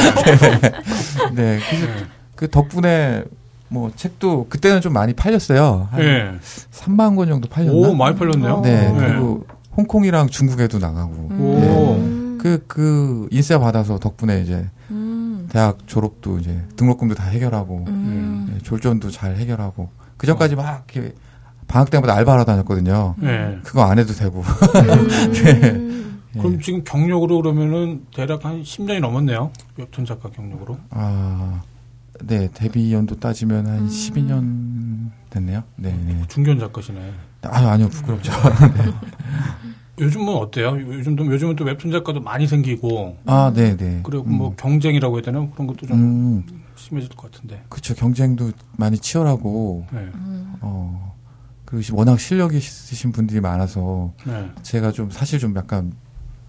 네, 그래서 네. 그 덕분에 뭐 책도 그때는 좀 많이 팔렸어요. 한 네. 3만 권 정도 팔렸나? 오, 많이 팔렸네요. 네, 네. 그리고 홍콩이랑 중국에도 나가고. 오. 음. 그, 그, 인세 받아서 덕분에 이제 음. 대학 졸업도 이제 등록금도 다 해결하고, 음. 예, 졸전도 잘 해결하고, 그 전까지 막 이렇게 방학 때마다 알바하러 다녔거든요. 네. 그거 안 해도 되고. 음. 예. 그럼 지금 경력으로 그러면은 대략 한 10년이 넘었네요. 웹툰 작가 경력으로. 아, 네, 데뷔 연도 따지면 한 12년 됐네요. 네, 네. 중견 작가시네. 아, 아니요, 부끄럽죠. 요즘은 어때요? 요즘도 요즘은 또 웹툰 작가도 많이 생기고 아, 네, 네. 그리고 뭐 경쟁이라고 해야 되나 그런 것도 좀 음, 심해질 것 같은데. 그쵸. 경쟁도 많이 치열하고, 네. 어, 그리고 시- 워낙 실력이 있으신 분들이 많아서, 네. 제가 좀 사실 좀 약간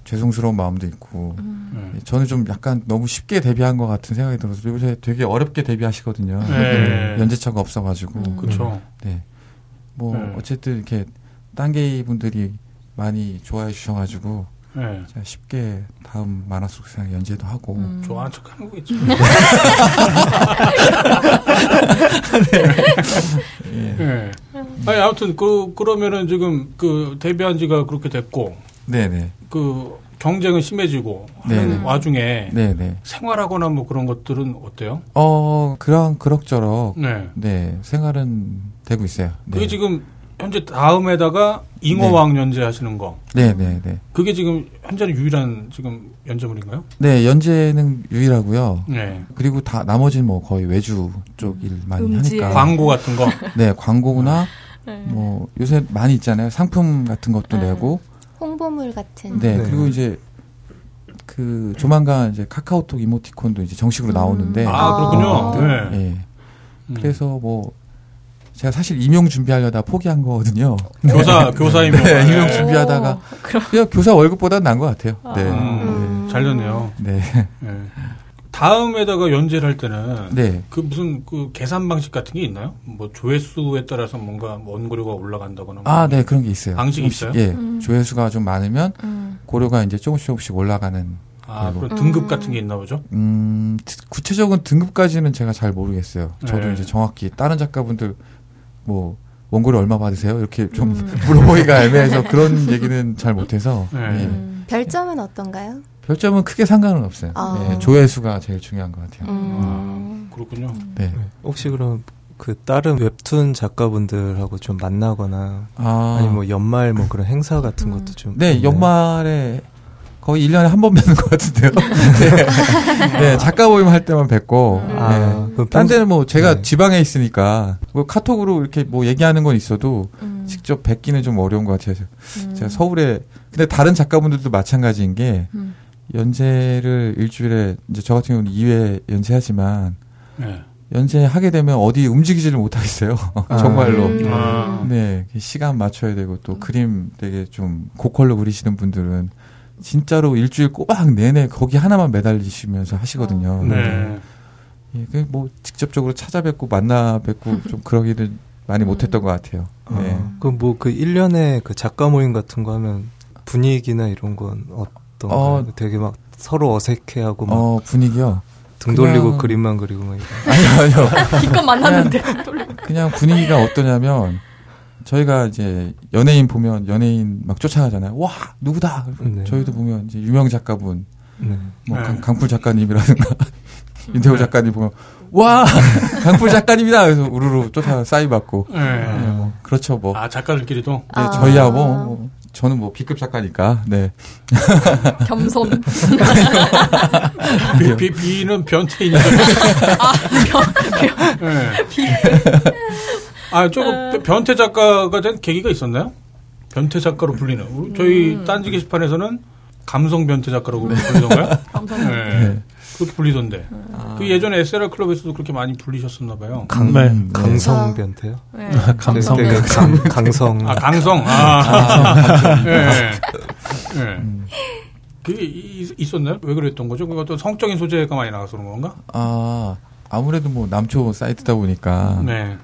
죄송스러운 마음도 있고, 네. 저는 좀 약간 너무 쉽게 데뷔한 것 같은 생각이 들어서 요새 되게 어렵게 데뷔하시거든요. 네. 연재차가 없어가지고. 그렇죠. 네. 뭐 네. 어쨌든 이렇게 딴 게이 분들이 많이 좋아해 주셔가지고 네. 제가 쉽게 다음 만화 속상 연재도 하고 음. 좋아하는 척 하는 거겠지. 네. 아니, 아무튼, 그, 그러면은 지금 그 데뷔한 지가 그렇게 됐고, 네네 그 경쟁은 심해지고 하는 네네. 와중에 네네 생활하거나 뭐 그런 것들은 어때요? 어 그런 그럭저럭 네. 네 생활은 되고 있어요. 그게 네. 지금 현재 다음에다가 잉어왕 연재 하시는 거. 네 네 네 그게 지금 현재는 유일한 지금 연재물인가요? 네 연재는 유일하고요. 네. 그리고 다 나머지는 뭐 거의 외주 쪽 일 많이 음지에. 하니까 광고 같은 거. 네 광고나 네. 뭐 요새 많이 있잖아요 상품 같은 것도 네. 내고 홍보물 같은. 네, 네. 그리고 이제 그 조만간 이제 카카오톡 이모티콘도 이제 정식으로 나오는데 아, 그렇군요. 아. 네. 예 음. 그래서 뭐 제가 사실 임용 준비하려다 포기한 거거든요. 교사, 교사이면. 네, 네. 임용 준비하다가 그냥 교사 월급보다 나은 것 같아요. 네. 음, 잘 됐네요. 네. 네. 다음에다가 연재를 할 때는 네. 그 무슨 그 계산 방식 같은 게 있나요? 뭐 조회수에 따라서 뭔가 뭐 원고료가 올라간다거나 뭐 아, 네, 그런 게 있어요. 방식이 조금씩, 있어요? 예. 음. 조회수가 좀 많으면 음. 고려가 이제 조금씩 조금씩 올라가는 아, 그리고- 그런 등급 음. 같은 게 있나 보죠? 음, 구체적인 등급까지는 제가 잘 모르겠어요. 저도 네. 이제 정확히 다른 작가분들 뭐 원고료 얼마 받으세요? 이렇게 좀 음. 물어보기가 애매해서 그런 얘기는 잘 못해서 네. 예. 음. 별점은 어떤가요? 별점은 크게 상관은 없어요. 아. 예, 조회수가 제일 중요한 것 같아요. 음. 아, 그렇군요. 네. 혹시 그럼 그 다른 웹툰 작가분들하고 좀 만나거나 아, 아니 뭐 연말 뭐 그런 행사 같은 음. 것도 좀 네, 있나요? 연말에 거의 1년에 한 번 뵙는 것 같은데요. 네. 네, 작가 모임 할 때만 뵙고, 음. 아, 네. 딴 데는 뭐 제가 네. 지방에 있으니까 뭐 카톡으로 이렇게 뭐 얘기하는 건 있어도 음. 직접 뵙기는 좀 어려운 것 같아요. 음. 제가 서울에 근데 다른 작가분들도 마찬가지인 게 음. 연재를 일주일에 이제 저 같은 경우는 2회 연재하지만 네. 연재하게 되면 어디 움직이지를 못하겠어요. 아. 정말로. 음. 아. 네, 시간 맞춰야 되고 또 그림 되게 좀 고퀄로 그리시는 분들은 진짜로 일주일 꼬박 내내 거기 하나만 매달리시면서 하시거든요. 네. 예, 그뭐 직접적으로 찾아뵙고 만나 뵙고 좀 그러기는 많이 못했던 것 같아요. 네. 그럼 뭐 그 1년에 그 작가 모임 같은 거 하면 분위기나 이런 건 어떤가요? 어. 되게 막 서로 어색해하고 막 어 분위기요. 등 돌리고 그냥- 그림만 그리고 막 이런. 아니요, 아니요. 기껏 만났는데 그냥 분위기가 어떠냐면 저희가 이제 연예인 보면 연예인 막 쫓아가잖아요. 와 누구다. 네. 저희도 보면 이제 유명 작가분, 네. 뭐 네. 강, 강풀 작가님이라든가 윤태호 네. 작가님 보면 와 강풀 작가님이다. 그래서 우르르 쫓아 싸이 받고. 네. 네, 뭐 그렇죠 뭐. 아, 작가들끼리도? 네, 아. 저희야 뭐, 뭐 저는 뭐 B급 작가니까. 네. 겸손. 비, 비, B는 변태이니까. 네. 아, 저거 변태 작가가 된 계기가 있었나요? 변태 작가로 불리는. 저희 딴지 게시판에서는 감성 변태 작가라고 불리던가요? 감성. 네. 네. 그렇게 불리던데. 그 예전에 SLR 클럽에서도 그렇게 많이 불리셨었나 봐요. 강, 네. 강성 변태요? 네. 감성 되게 강, 강성. 아, 강성. 아. 네. 네. 그게 이- 있었나요? 왜 그랬던 거죠? 그거 어떤 성적인 소재가 많이 나가서 그런 건가? 아 아무래도 뭐 남초 사이트다 보니까 네.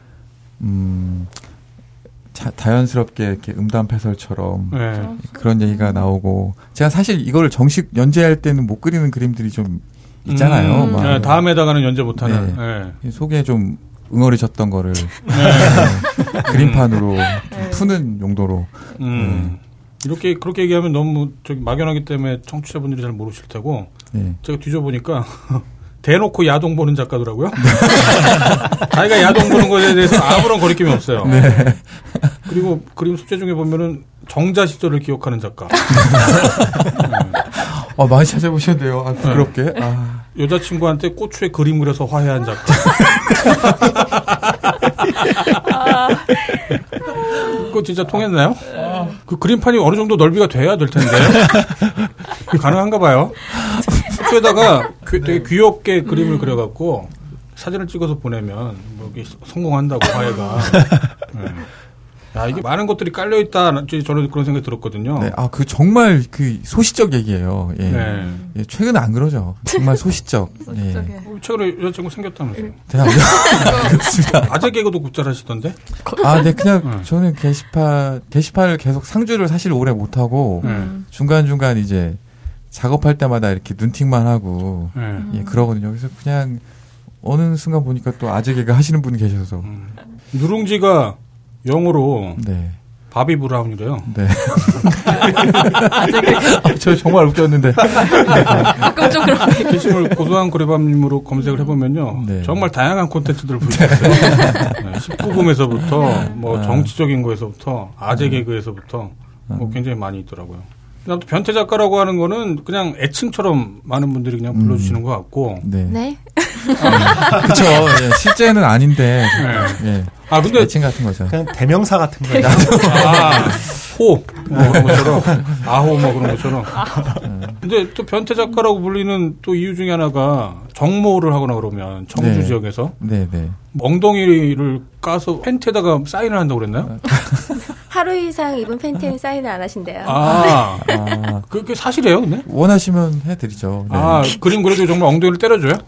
음. 자, 자연스럽게 이렇게 음담패설처럼 네. 그런 얘기가 나오고 제가 사실 이거를 정식 연재할 때는 못 그리는 그림들이 좀 있잖아요. 음, 막 네, 다음에다가는 연재 못하는. 네. 네. 속에 좀 응어리졌던 거를 네. 네, 그림판으로 좀 푸는 용도로 음. 이렇게 그렇게 얘기하면 너무 저기 막연하기 때문에 청취자분들이 잘 모르실 테고 네. 제가 뒤져보니까 대놓고 야동 보는 작가더라고요. 자기가 야동 보는 것에 대해서 아무런 거리낌이 없어요. 그리고 그림 숙제 중에 보면은 정자 시절을 기억하는 작가. 어, 많이 찾아보셨네요. 아, 부끄럽게. 아, 여자친구한테 고추에 그림 그려서 화해한 작가. 그거 진짜 통했나요? 그 그림판이 어느 정도 넓이가 돼야 될 텐데. 그게 가능한가 봐요. 숙소에다가 그- 되게 귀엽게 그림을 그려갖고 사진을 찍어서 보내면 뭐 이게 성공한다고 화해가. 네. 야, 이게 많은 것들이 깔려 있다. 저는 그런 생각이 들었거든요. 네, 아, 그 정말 그 소시적 얘기예요. 예. 네. 예, 최근에 안 그러죠. 정말 소시적. 예. 저게. 어, 최근에 여자친구 생겼다면서요. 대학 그렇습니다. 아재 개그도 굿잘하시던데? 아, 네, 그냥 네. 저는 게시판 게시판을 계속 상주를 사실 오래 못 하고 네. 중간 중간 이제 작업할 때마다 이렇게 눈팅만 하고 네. 예, 그러거든요. 그래서 그냥 어느 순간 보니까 또 아재 개그 하시는 분이 계셔서 음. 누룽지가 영어로 네, 바비 브라운이래요. 네. 아, 저 정말 웃겼는데. 가끔 좀 그런 게시물 고소한 고래밤님으로 검색을 해보면요. 네. 정말 다양한 콘텐츠들을 볼수 있어요. 네, 19금에서부터 뭐 아. 정치적인 거에서부터 아재 개그에서부터 뭐 굉장히 많이 있더라고요. 아무튼 변태 작가라고 하는 거는 그냥 애칭처럼 많은 분들이 그냥 불러주시는 것 같고. 네. 네. 그쵸. 예, 실제는 아닌데. 네. 예. 아 근데 애칭 같은 거죠. 그냥 대명사 같은 거예요. 아, 호, 뭐 그런 것처럼, 아호, 뭐 그런 것처럼. 근데 또 변태 작가라고 불리는 또 이유 중에 하나가 정모를 하거나 그러면 청주 네. 지역에서 네, 네. 엉덩이를 까서 팬티에다가 사인을 한다고 그랬나요? 하루 이상 입은 팬티는 사인을 안 하신대요. 아, 아, 그게 사실이에요, 근데? 원하시면 해드리죠. 네. 아, 그림 그려도 정말 엉덩이를 때려줘요?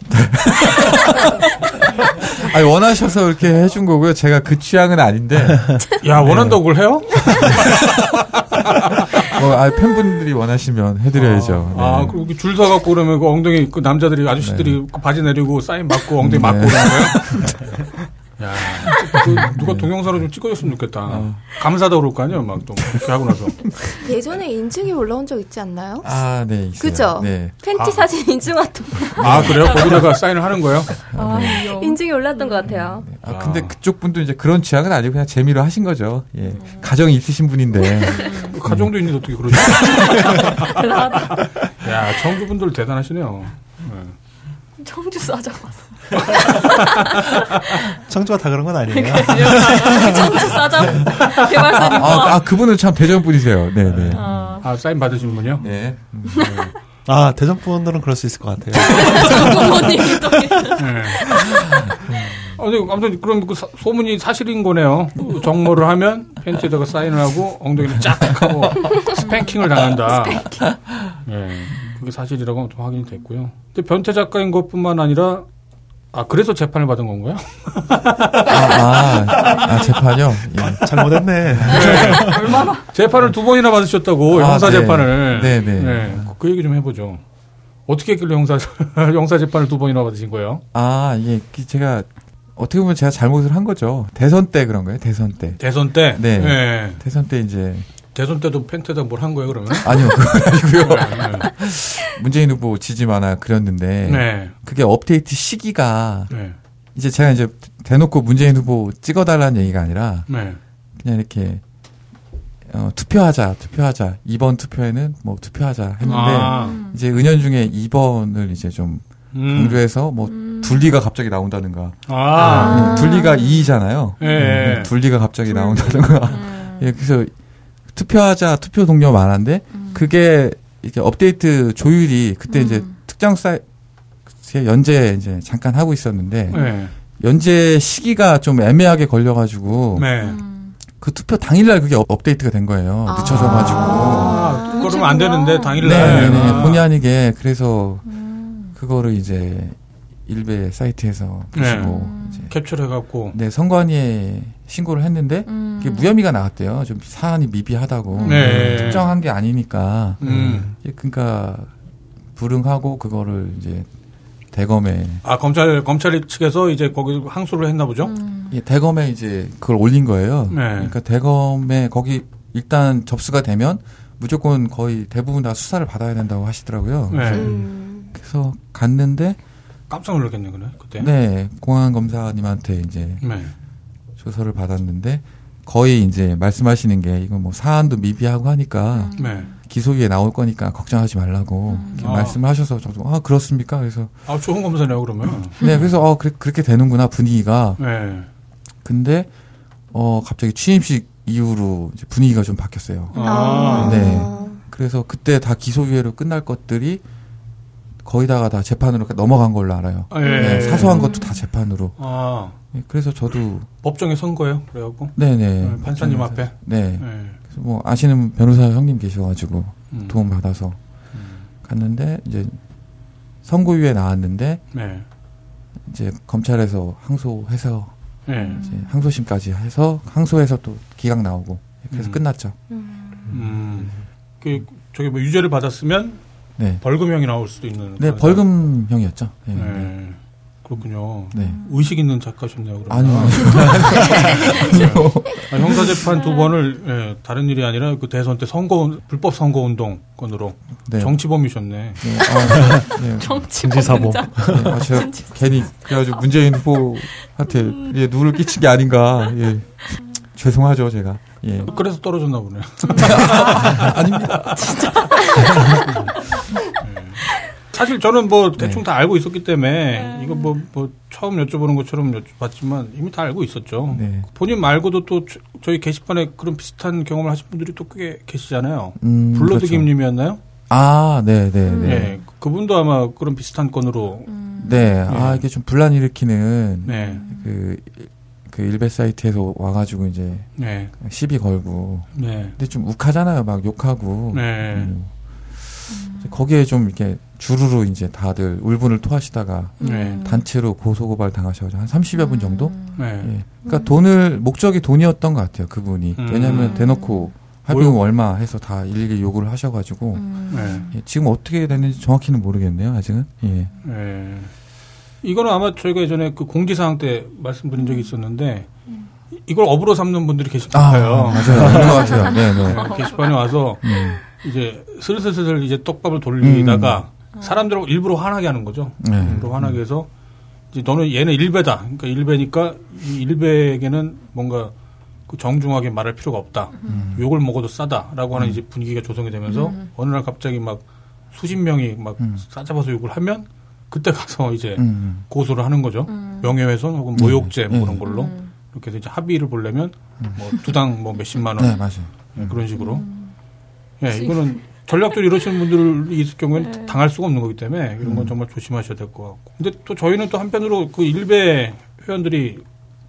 아니, 원하셔서 이렇게 해준 거고요. 제가 그 취향은 아닌데. 야, 원한다고 그걸 해요? 뭐, 아, 팬분들이 원하시면 해드려야죠. 네. 아, 그줄 서갖고 그러면 그 엉덩이, 그 남자들이, 아저씨들이 그 바지 내리고 사인 맞고 엉덩이 네. 맞고 그러는 거예요? 야, 그 누가 동영상으로 좀 찍어줬으면 좋겠다. 어. 감사다 그럴 거 아니에요, 막 또. 그렇게 하고 나서. 예전에 인증이 올라온 적 있지 않나요? 아, 네. 있어요. 그죠? 네. 팬티 아. 사진 인증 왔던 아, 그래요? 거기다가 사인을 하는 거예요? 아, 귀여워. 인증이 올랐던 것 같아요. 아, 근데 그쪽 분도 이제 그런 취향은 아니고 그냥 재미로 하신 거죠. 예. 가정이 있으신 분인데. 그 가정도 있는데 어떻게 그러지? 야, 청주분들 대단하시네요. 네. 청주 싸자 봤어. 청주가 다 그런 건 아니에요. 청주 싸자 개발사님. 아, 아, 그분은 참 대전 분이세요. 네, 네. 아, 아, 사인 받으신 분이요? 네. 아 대전 분들은 그럴 수 있을 것 같아요. 부모님이 또 네. 아, 근데 아무튼 그럼 그 사- 소문이 사실인 거네요. 그 정모를 하면 팬티에다가 사인을 하고 엉덩이를 쫙 하고 스팽킹을 당한다. 예. 그게 사실이라고 좀 확인이 됐고요. 근데 변태 작가인 것뿐만 아니라 아 그래서 재판을 받은 건가요? 아, 아, 아, 재판이요? 예. 잘못했네. 재판을 두 번이나 받으셨다고 아, 형사 네. 재판을. 네, 네. 그- 그 얘기 좀 해보죠. 어떻게 했길래 형사 형사 재판을 두 번이나 받으신 거예요? 아, 예. 그 제가, 어떻게 보면 제가 잘못을 한 거죠. 대선 때 그런 거예요. 대선 때. 대선 때. 네. 예. 대선 때 이제, 대선 때도 팬티에다 뭘 한 거예요 그러면? 아니요, 그거 아니고요. 네. 문재인 후보 지지 만화 그렸는데, 네. 그게 업데이트 시기가, 네. 이제 제가 이제 대놓고 문재인 후보 찍어달라는 얘기가 아니라, 네. 그냥 이렇게, 어, 투표하자, 투표하자. 이번 투표에는 뭐 투표하자 했는데, 아. 이제 은연중에 2번을 이제 좀 음. 강조해서 뭐 둘리가 갑자기 나온다든가. 아. 네, 둘리가 2잖아요. 예, 예. 둘리가 갑자기 나온다든가. 예, 그래서 투표하자 투표 독려 만환데 그게 이게 업데이트 조율이 그때 이제 특정 사이트 연재 이제 잠깐 하고 있었는데 네. 연재 시기가 좀 애매하게 걸려가지고 네. 그 투표 당일날 그게 업- 업데이트가 된 거예요. 늦춰져 가지고. 아, 그러면 안 되는데 당일날. 네, 네, 아. 본의 아니게 그래서 그거를 이제 일베 사이트에서 네. 보시고 이제 캡처해갖고. 네 선관위에 신고를 했는데 음. 그게 무혐의가 나왔대요. 좀 사안이 미비하다고 네. 특정한 게 아니니까. 음. 예, 그러니까 불응하고 그거를 이제 대검에 아 검찰 검찰 측에서 이제 거기 항소를 했나 보죠. 예, 대검에 이제 그걸 올린 거예요. 네. 그러니까 대검에 거기 일단 접수가 되면 무조건 거의 대부분 다 수사를 받아야 된다고 하시더라고요. 네. 음. 그래서 갔는데 깜짝 놀랐겠네 그래 그때. 네 공안 검사님한테 이제 네. 조서를 받았는데 거의 이제 말씀하시는 게 이거 뭐 사안도 미비하고 하니까 네. 기소위에 나올 거니까 걱정하지 말라고 이렇게 아. 말씀하셔서 저도 아 그렇습니까? 그래서 아 좋은 검사네요 그러면. 네 그래서 어 그래, 그렇게 되는구나 분위기가 네. 근데 어 갑자기 취임식 이후로 이제 분위기가 좀 바뀌었어요. 아. 네. 그래서 그때 다 기소유예로 끝날 것들이 거의 다가 다 재판으로 넘어간 걸로 알아요. 아, 예. 네, 사소한 것도 다 재판으로. 아, 예, 그래서 저도 법정에 선 거예요. 그래갖고. 네네 네, 판사님 앞에. 네. 네. 그래서 뭐 아시는 변호사 형님 계셔가지고 음. 도움 받아서 음. 갔는데 이제 선고유예 나왔는데 네. 이제 검찰에서 항소해서 네. 이제 항소심까지 해서 항소해서 또 기각 나오고 그래서 음. 끝났죠. 음. 그, 저기 뭐 유죄를 받았으면 네. 벌금형이 나올 수도 있는. 네, 그런 벌금형이었죠. 네. 네. 네. 그렇군요. 네. 의식 있는 작가셨네요. 그러면. 아니요. 아, 형사재판 두 번을 예, 다른 일이 아니라 그 대선 때 선거 불법 선거 운동 건으로 네. 정치범이셨네. 네. 아, 네. 정치 진지사범. 범죄자. 네. 아, 제가 괜히 그래가지고 문재인 후보한테 예, 누를 끼친 게 아닌가. 예. 죄송하죠, 제가. 예. 그래서 떨어졌나 보네요. 아닙니다. 사실 저는 뭐 대충 네. 다 알고 있었기 때문에 이거 뭐, 뭐 처음 여쭤보는 것처럼 여쭤봤지만 이미 다 알고 있었죠. 네. 본인 말고도 또 저- 저희 게시판에 그런 비슷한 경험을 하신 분들이 또 꽤 계시잖아요. 음, 블러드 그렇죠. 김님이었나요? 아, 네, 네, 네. 네. 그분도 아마 그런 비슷한 건으로 네. 아, 이게 좀 분란 일으키는 네. 그, 그 일베 사이트에서 와가지고 이제 네. 시비 걸고. 네. 근데 좀 욱하잖아요. 막 욕하고. 네. 음. 이제 거기에 좀 이렇게 주르르 이제 다들 울분을 토하시다가 네. 단체로 고소고발 당하셔가지고 한 30여 분 정도? 네. 예. 그러니까 돈을, 목적이 돈이었던 것 같아요. 그분이. 음. 왜냐면 대놓고 합의금 얼마 해서 다 일일이 요구를 하셔가지고. 네. 예, 지금 어떻게 됐는지 정확히는 모르겠네요. 아직은. 예. 네. 이거는 아마 저희가 예전에 그 공지사항 때 말씀드린 적이 있었는데 이걸 업으로 삼는 분들이 계실 것 아, 같아요. 맞아요. 그런 것 같아요. 네, 네. 네, 게시판에 와서 음. 이제 슬슬슬슬 이제 떡밥을 돌리다가 사람들을 일부러 화나게 하는 거죠. 네. 일부러 화나게 해서 이제 너는 얘는 일배다. 그러니까 일배니까 이 일배에게는 뭔가 그 정중하게 말할 필요가 없다. 음. 욕을 먹어도 싸다라고 하는 이제 분위기가 조성이 되면서 어느 날 갑자기 막 수십 명이 막 음. 싸잡아서 욕을 하면 그때 가서 이제 음. 고소를 하는 거죠. 명예훼손 혹은 모욕죄 뭐 음. 그런 걸로 이렇게 해서 이제 합의를 보려면 뭐 두당 뭐 몇십만 원 네, 맞아요. 예, 그런 식으로. 예, 이거는 전략적으로 이러시는 분들이 있을 경우에는 당할 수가 없는 거기 때문에 이런 건 정말 조심하셔야 될 것 같고. 근데 또 저희는 또 한편으로 그 일베 회원들이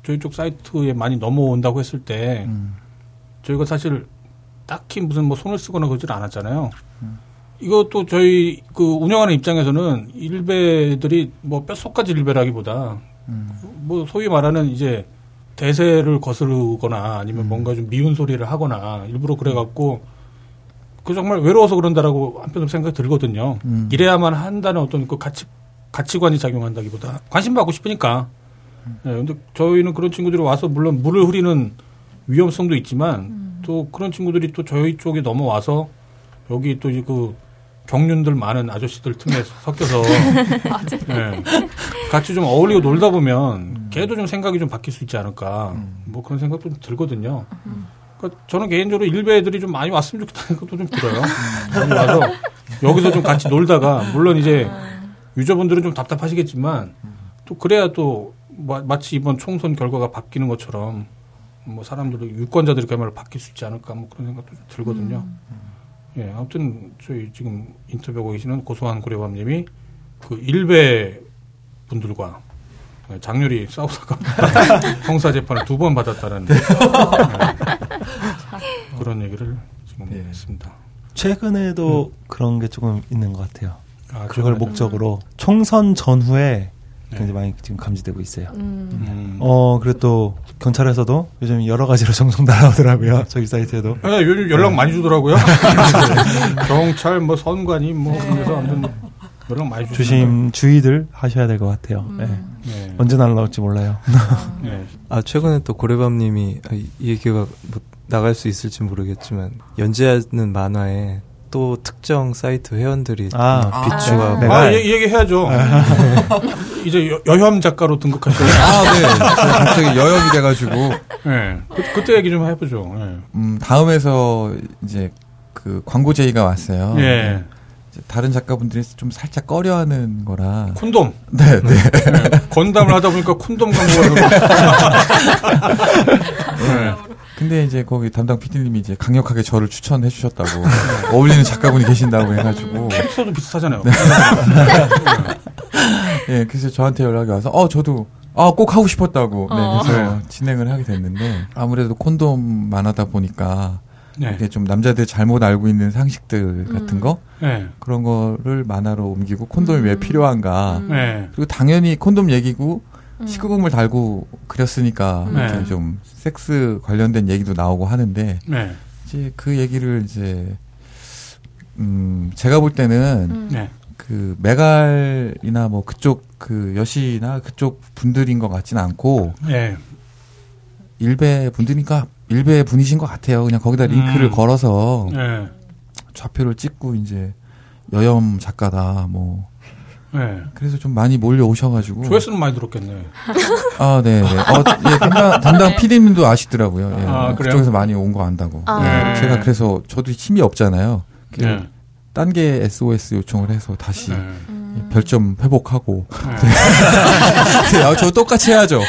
저희 쪽 사이트에 많이 넘어온다고 했을 때 음. 저희가 사실 딱히 무슨 뭐 손을 쓰거나 그러질 않았잖아요. 이것도 저희 그 운영하는 입장에서는 일베들이 뭐 뼛속까지 일베라기보다 뭐 소위 말하는 이제 대세를 거스르거나 아니면 뭔가 좀 미운 소리를 하거나 일부러 그래갖고 그 정말 외로워서 그런다라고 한편으로 생각이 들거든요. 음. 이래야만 한다는 어떤 그 가치 가치관이 작용한다기보다 관심 받고 싶으니까. 예, 근데 저희는 그런 친구들이 와서 물론 물을 흐리는 위험성도 있지만 또 그런 친구들이 또 저희 쪽에 넘어와서 여기 또 이제 그 경륜들 많은 아저씨들 틈에 섞여서. 예, 같이 좀 어울리고 놀다 보면 걔도 좀 생각이 좀 바뀔 수 있지 않을까. 뭐 그런 생각도 좀 들거든요. 그러니까 저는 개인적으로 일베 애들이 좀 많이 왔으면 좋겠다는 것도 좀 들어요. 많이 와서 여기서 좀 같이 놀다가 물론 이제 유저분들은 좀 답답하시겠지만 또 그래야 또 마, 마치 이번 총선 결과가 바뀌는 것처럼 뭐 사람들이 유권자들이 그야말로 바뀔 수 있지 않을까 뭐 그런 생각도 좀 들거든요. 예, 아무튼 저희 지금 인터뷰하고 계시는 고소한 고려밤님이 그 일베 분들과 예, 장렬히 싸우다가 형사 재판을 두 번 받았다는 예, 그런 얘기를 지금 예. 했습니다. 최근에도 그런 게 조금 있는 것 같아요. 아, 그걸 최근에- 목적으로 총선 전후에 네. 굉장히 많이 지금 감지되고 있어요. 음. 어, 그리고 또 경찰에서도 요즘 여러 가지로 정성 날아오더라고요. 저기 사이트에도. 아, 요즘 연락 많이 주더라고요. 경찰, 뭐 선관위, 뭐 그래서 아무튼 연락 많이 주시더라고요. 조심 주의들 하셔야 될 것 같아요. 네. 네. 언제 날라올지 몰라요. 네. 아 최근에 또 고래밤님이 아, 이이 얘기가 뭐 나갈 수 있을지 모르겠지만 연재하는 만화에 또 특정 사이트 회원들이 아. 막 비추하고 내가- 아, 이, 이 얘기 해야죠. 이제 여, 여혐 작가로 등극하셔요. 아, 네. 갑자기 여염이 돼가지고, 네. 그, 그때 얘기 좀 해보죠. 네. 음, 다음에서 이제 그 광고 제의가 왔어요. 예. 이제 다른 작가분들이 좀 살짝 꺼려하는 거라. 콘돔. 네, 네. 네. 건담을 하다 보니까 콘돔 광고가 네. 근데 이제 거기 담당 PD님이 이제 강력하게 저를 추천해 주셨다고 어울리는 작가분이 계신다고 해가지고 캐릭터도 비슷하잖아요. 예 그래서 저한테 연락이 와서 어 저도 아 꼭 하고 싶었다고 네 어. 그래서 진행을 하게 됐는데 아무래도 콘돔만 하다 보니까 네. 이게 좀 남자들 잘못 알고 있는 상식들 같은 거 네. 그런 거를 만화로 옮기고 콘돔이 왜 필요한가 음. 네. 그리고 당연히 콘돔 얘기고 19금을 달고 그렸으니까 네. 이렇게 좀 섹스 관련된 얘기도 나오고 하는데 네. 이제 그 얘기를 이제 음 제가 볼 때는 음. 네. 그 메갈이나 뭐 그쪽 그 여시나 그쪽 분들인 것 같지는 않고 네. 일베 분들이니까 일베 분이신 것 같아요. 그냥 거기다 링크를 음. 걸어서 네. 좌표를 찍고 이제 여염 작가다 뭐 네. 그래서 좀 많이 몰려오셔가지고 조회수는 많이 들었겠네. 아, 네, 네. 어, 예, 담당, 담당 PD님도 아시더라고요. 예, 아, 그래요? 그쪽에서 많이 온 거 안다고. 아. 네. 제가 그래서 저도 힘이 없잖아요. 그 네. 딴게 SOS 요청을 해서 다시 네. 음. 별점 회복하고. 네. 네, 아, 저 똑같이 해야죠.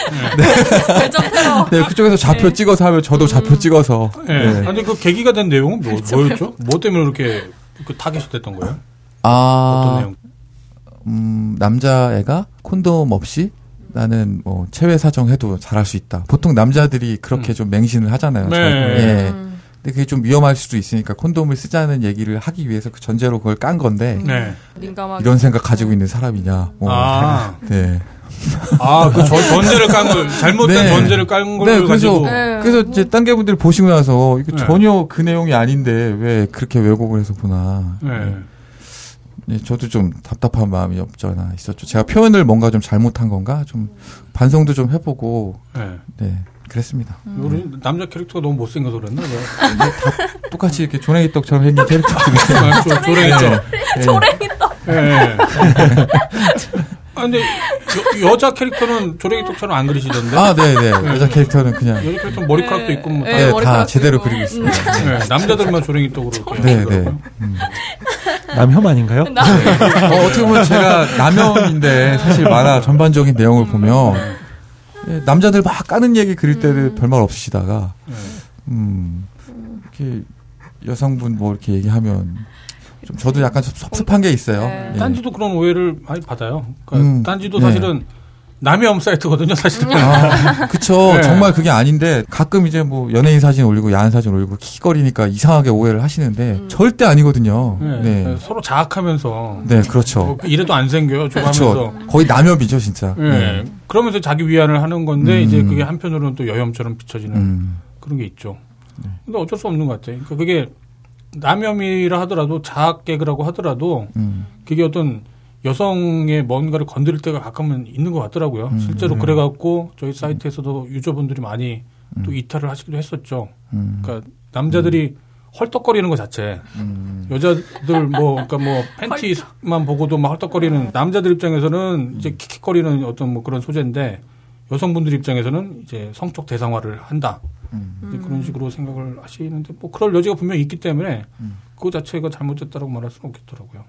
별점 테러. 네, 그쪽에서 좌표 찍어서 하면 저도 좌표 찍어서. 네. 네. 아니 그 계기가 된 내용은 뭐, 뭐였죠? 뭐 때문에 그렇게 그 타겟이 됐던 거예요? 어떤 아, 내용? 음, 남자애가 콘돔 없이 나는 뭐 체외 사정 해도 잘할 수 있다. 보통 남자들이 그렇게 음. 좀 맹신을 하잖아요. 네. 저- 예. 음. 근데 그게 좀 위험할 수도 있으니까 콘돔을 쓰자는 얘기를 하기 위해서 그 전제로 그걸 깐 건데 네. 민감하게. 이런 생각 가지고 있는 사람이냐. 뭐. 아, 네. 아, 그 전- 전제를 깐 걸, 잘못된 네. 전제를 깐 걸 네, 그래서 가지고. 네. 그래서 이제 딴게 분들 보시고 나서 이거 네. 전혀 그 내용이 아닌데 왜 그렇게 왜곡을 해서 보나. 네. 네, 저도 좀 답답한 마음이 없잖아 있었죠. 제가 표현을 뭔가 좀 잘못한 건가 좀 반성도 좀 해보고 네. 네 그랬습니다. 우리 남자 캐릭터가 너무 못생겨서 그랬나? 왜? 똑같이 이렇게 조랭이 떡처럼 생긴 캐릭터들이 아, 조- 조랭이죠. 네. 조랭이 떡. 예. 아, 근데 여, 여자 캐릭터는 조랭이 떡처럼 안 그리시던데? 아, 네, 네. 여자 캐릭터는 그냥 여자 캐릭터는 머리카락도 있고 뭐 다. 네, 다 제대로 있고. 그리고 있습니다. 네, 남자들만 조랭이 떡으로 네. 네. 음. 남혐 아닌가요? 어, 어떻게 보면 제가 남혐인데 사실 만화 전반적인 내용을 보면 예, 남자들 막 까는 얘기 그릴 때는 별말 없으시다가 네. 음 이렇게 여성분 뭐 이렇게 얘기하면 좀 저도 약간 좀 섭섭한 게 있어요. 네. 예. 딴지도 그런 오해를 많이 받아요. 그러니까 음, 딴지도 네. 사실은 남의 엄 사이트거든요, 사실은. 아, 그쵸. 네. 정말 그게 아닌데, 가끔 이제 뭐 연예인 사진 올리고 야한 사진 올리고 킥거리니까 이상하게 오해를 하시는데, 절대 아니거든요. 네. 네. 서로 자학하면서. 네, 그렇죠. 뭐 이래도 안 생겨요, 좀 하면서. 그렇죠. 거의 남협이죠, 진짜. 예. 네. 그러면서 자기 위안을 하는 건데, 음. 이제 그게 한편으로는 또 여혐처럼 비춰지는 음. 그런 게 있죠. 근데 어쩔 수 없는 것 같아요. 그러니까 그게 남혐이라 하더라도 자학 개그라고 하더라도 음. 그게 어떤 여성의 뭔가를 건드릴 때가 가끔은 있는 것 같더라고요. 음. 실제로 그래갖고 저희 사이트에서도 유저분들이 많이 또 음. 이탈을 하시기도 했었죠. 음. 그러니까 남자들이 헐떡거리는 것 자체, 음. 여자들 뭐 그러니까 뭐 팬티만 보고도 막 헐떡거리는 남자들 입장에서는 이제 킥킥거리는 어떤 뭐 그런 소재인데 여성분들 입장에서는 이제 성적 대상화를 한다. 음. 그런 식으로 생각을 하시는데 뭐 그럴 여지가 분명히 있기 때문에 그거 자체가 잘못됐다고 말할 수는 없겠더라고요.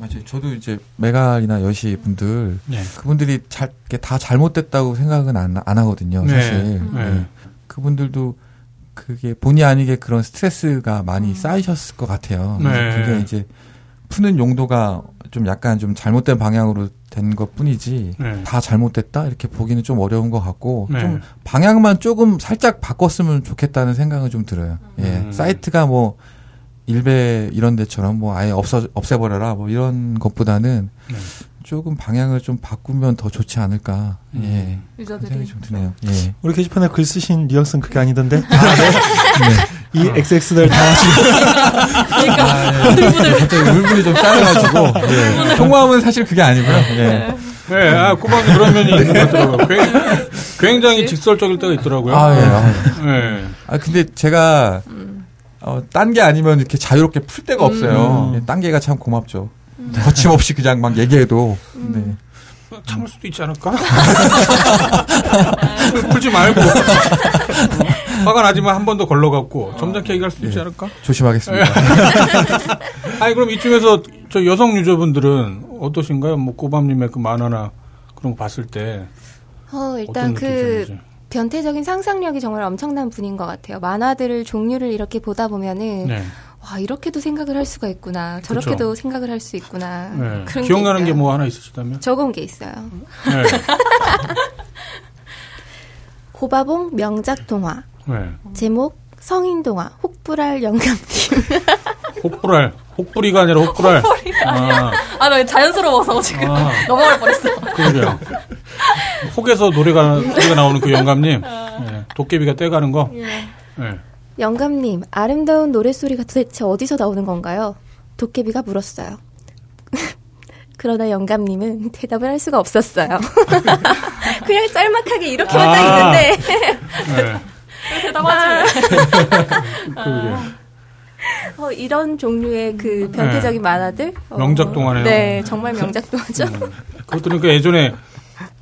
맞아요. 저도 이제 메갈이나 여시 분들, 네. 그분들이 잘, 다 잘못됐다고 생각은 안, 안 하거든요, 네. 사실. 네. 네. 그분들도 그게 본의 아니게 그런 스트레스가 많이 쌓이셨을 것 같아요. 네. 그게 이제 푸는 용도가 좀 약간 좀 잘못된 방향으로 된 것 뿐이지, 네. 다 잘못됐다? 이렇게 보기는 좀 어려운 것 같고, 네. 좀 방향만 조금 살짝 바꿨으면 좋겠다는 생각은 좀 들어요. 예. 음. 사이트가 뭐, 일베 이런 데처럼 뭐 아예 없어, 없애버려라 뭐 이런 것보다는 네. 조금 방향을 좀 바꾸면 더 좋지 않을까. 음. 예. 유저들이. 좀 드네요. 예. 우리 게시판에 글 쓰신 뉘앙스는 그게 아니던데? 아, 네. 이 XX들 다 그러니까 부들부들. 갑자기 물분이 좀 쌓여가지고, 예. 통화음은 사실 그게 아니고요. 예. 네, 아, 꾸방이 그런 면이 있는 것 같더라고요. 굉- 굉장히 직설적일 때가 있더라고요. 아, 예. 아, 네. 아, 근데 제가, 어, 딴 게 아니면 이렇게 자유롭게 풀 데가 없어요. 예, 딴 게가 참 고맙죠. 거침없이 그냥 막 얘기해도. 네. 참을 수도 있지 않을까? 풀지 말고. 화가 나지만 한 번 더 걸러갖고 점잖게 얘기할 수도 있지 예. 않을까? 조심하겠습니다. 아니, 그럼 이쯤에서 저 여성 유저분들은 어떠신가요? 뭐, 꼬밤님의 그 만화나 그런 거 봤을 때. 어, 일단 느낌이 그 드는지. 변태적인 상상력이 정말 엄청난 분인 것 같아요. 만화들을 종류를 이렇게 보다 보면은 네. 와 이렇게도 생각을 할 수가 있구나. 저렇게도 생각을 할 수 있구나. 네. 그런 기억나는 게. 뭐 하나 있으시다면? 적은 게 있어요. 네. 고바봉 명작 동화 네. 제목 성인 동화 혹불알 영감님. 혹불알. 혹불이가 아니라 혹불알. 아, 아, 나 자연스러워서 지금 아. 넘어갈 뻔했어. 그러게요. 혹에서 노래가, 소리가 나오는 그 영감님. 네. 도깨비가 떼가는 거. 네. 영감님 아름다운 노랫소리가 도대체 어디서 나오는 건가요? 도깨비가 물었어요. 그러나 영감님은 대답을 할 수가 없었어요. 그냥 짤막하게 이렇게만 딱 아. 있는데 네. 대답하지. 그러게요. 어, 이런 종류의 그 변태적인 만화들 어, 명작 동화네요. 네, 정말 명작 동화죠. 음. 그것 들으니까 예전에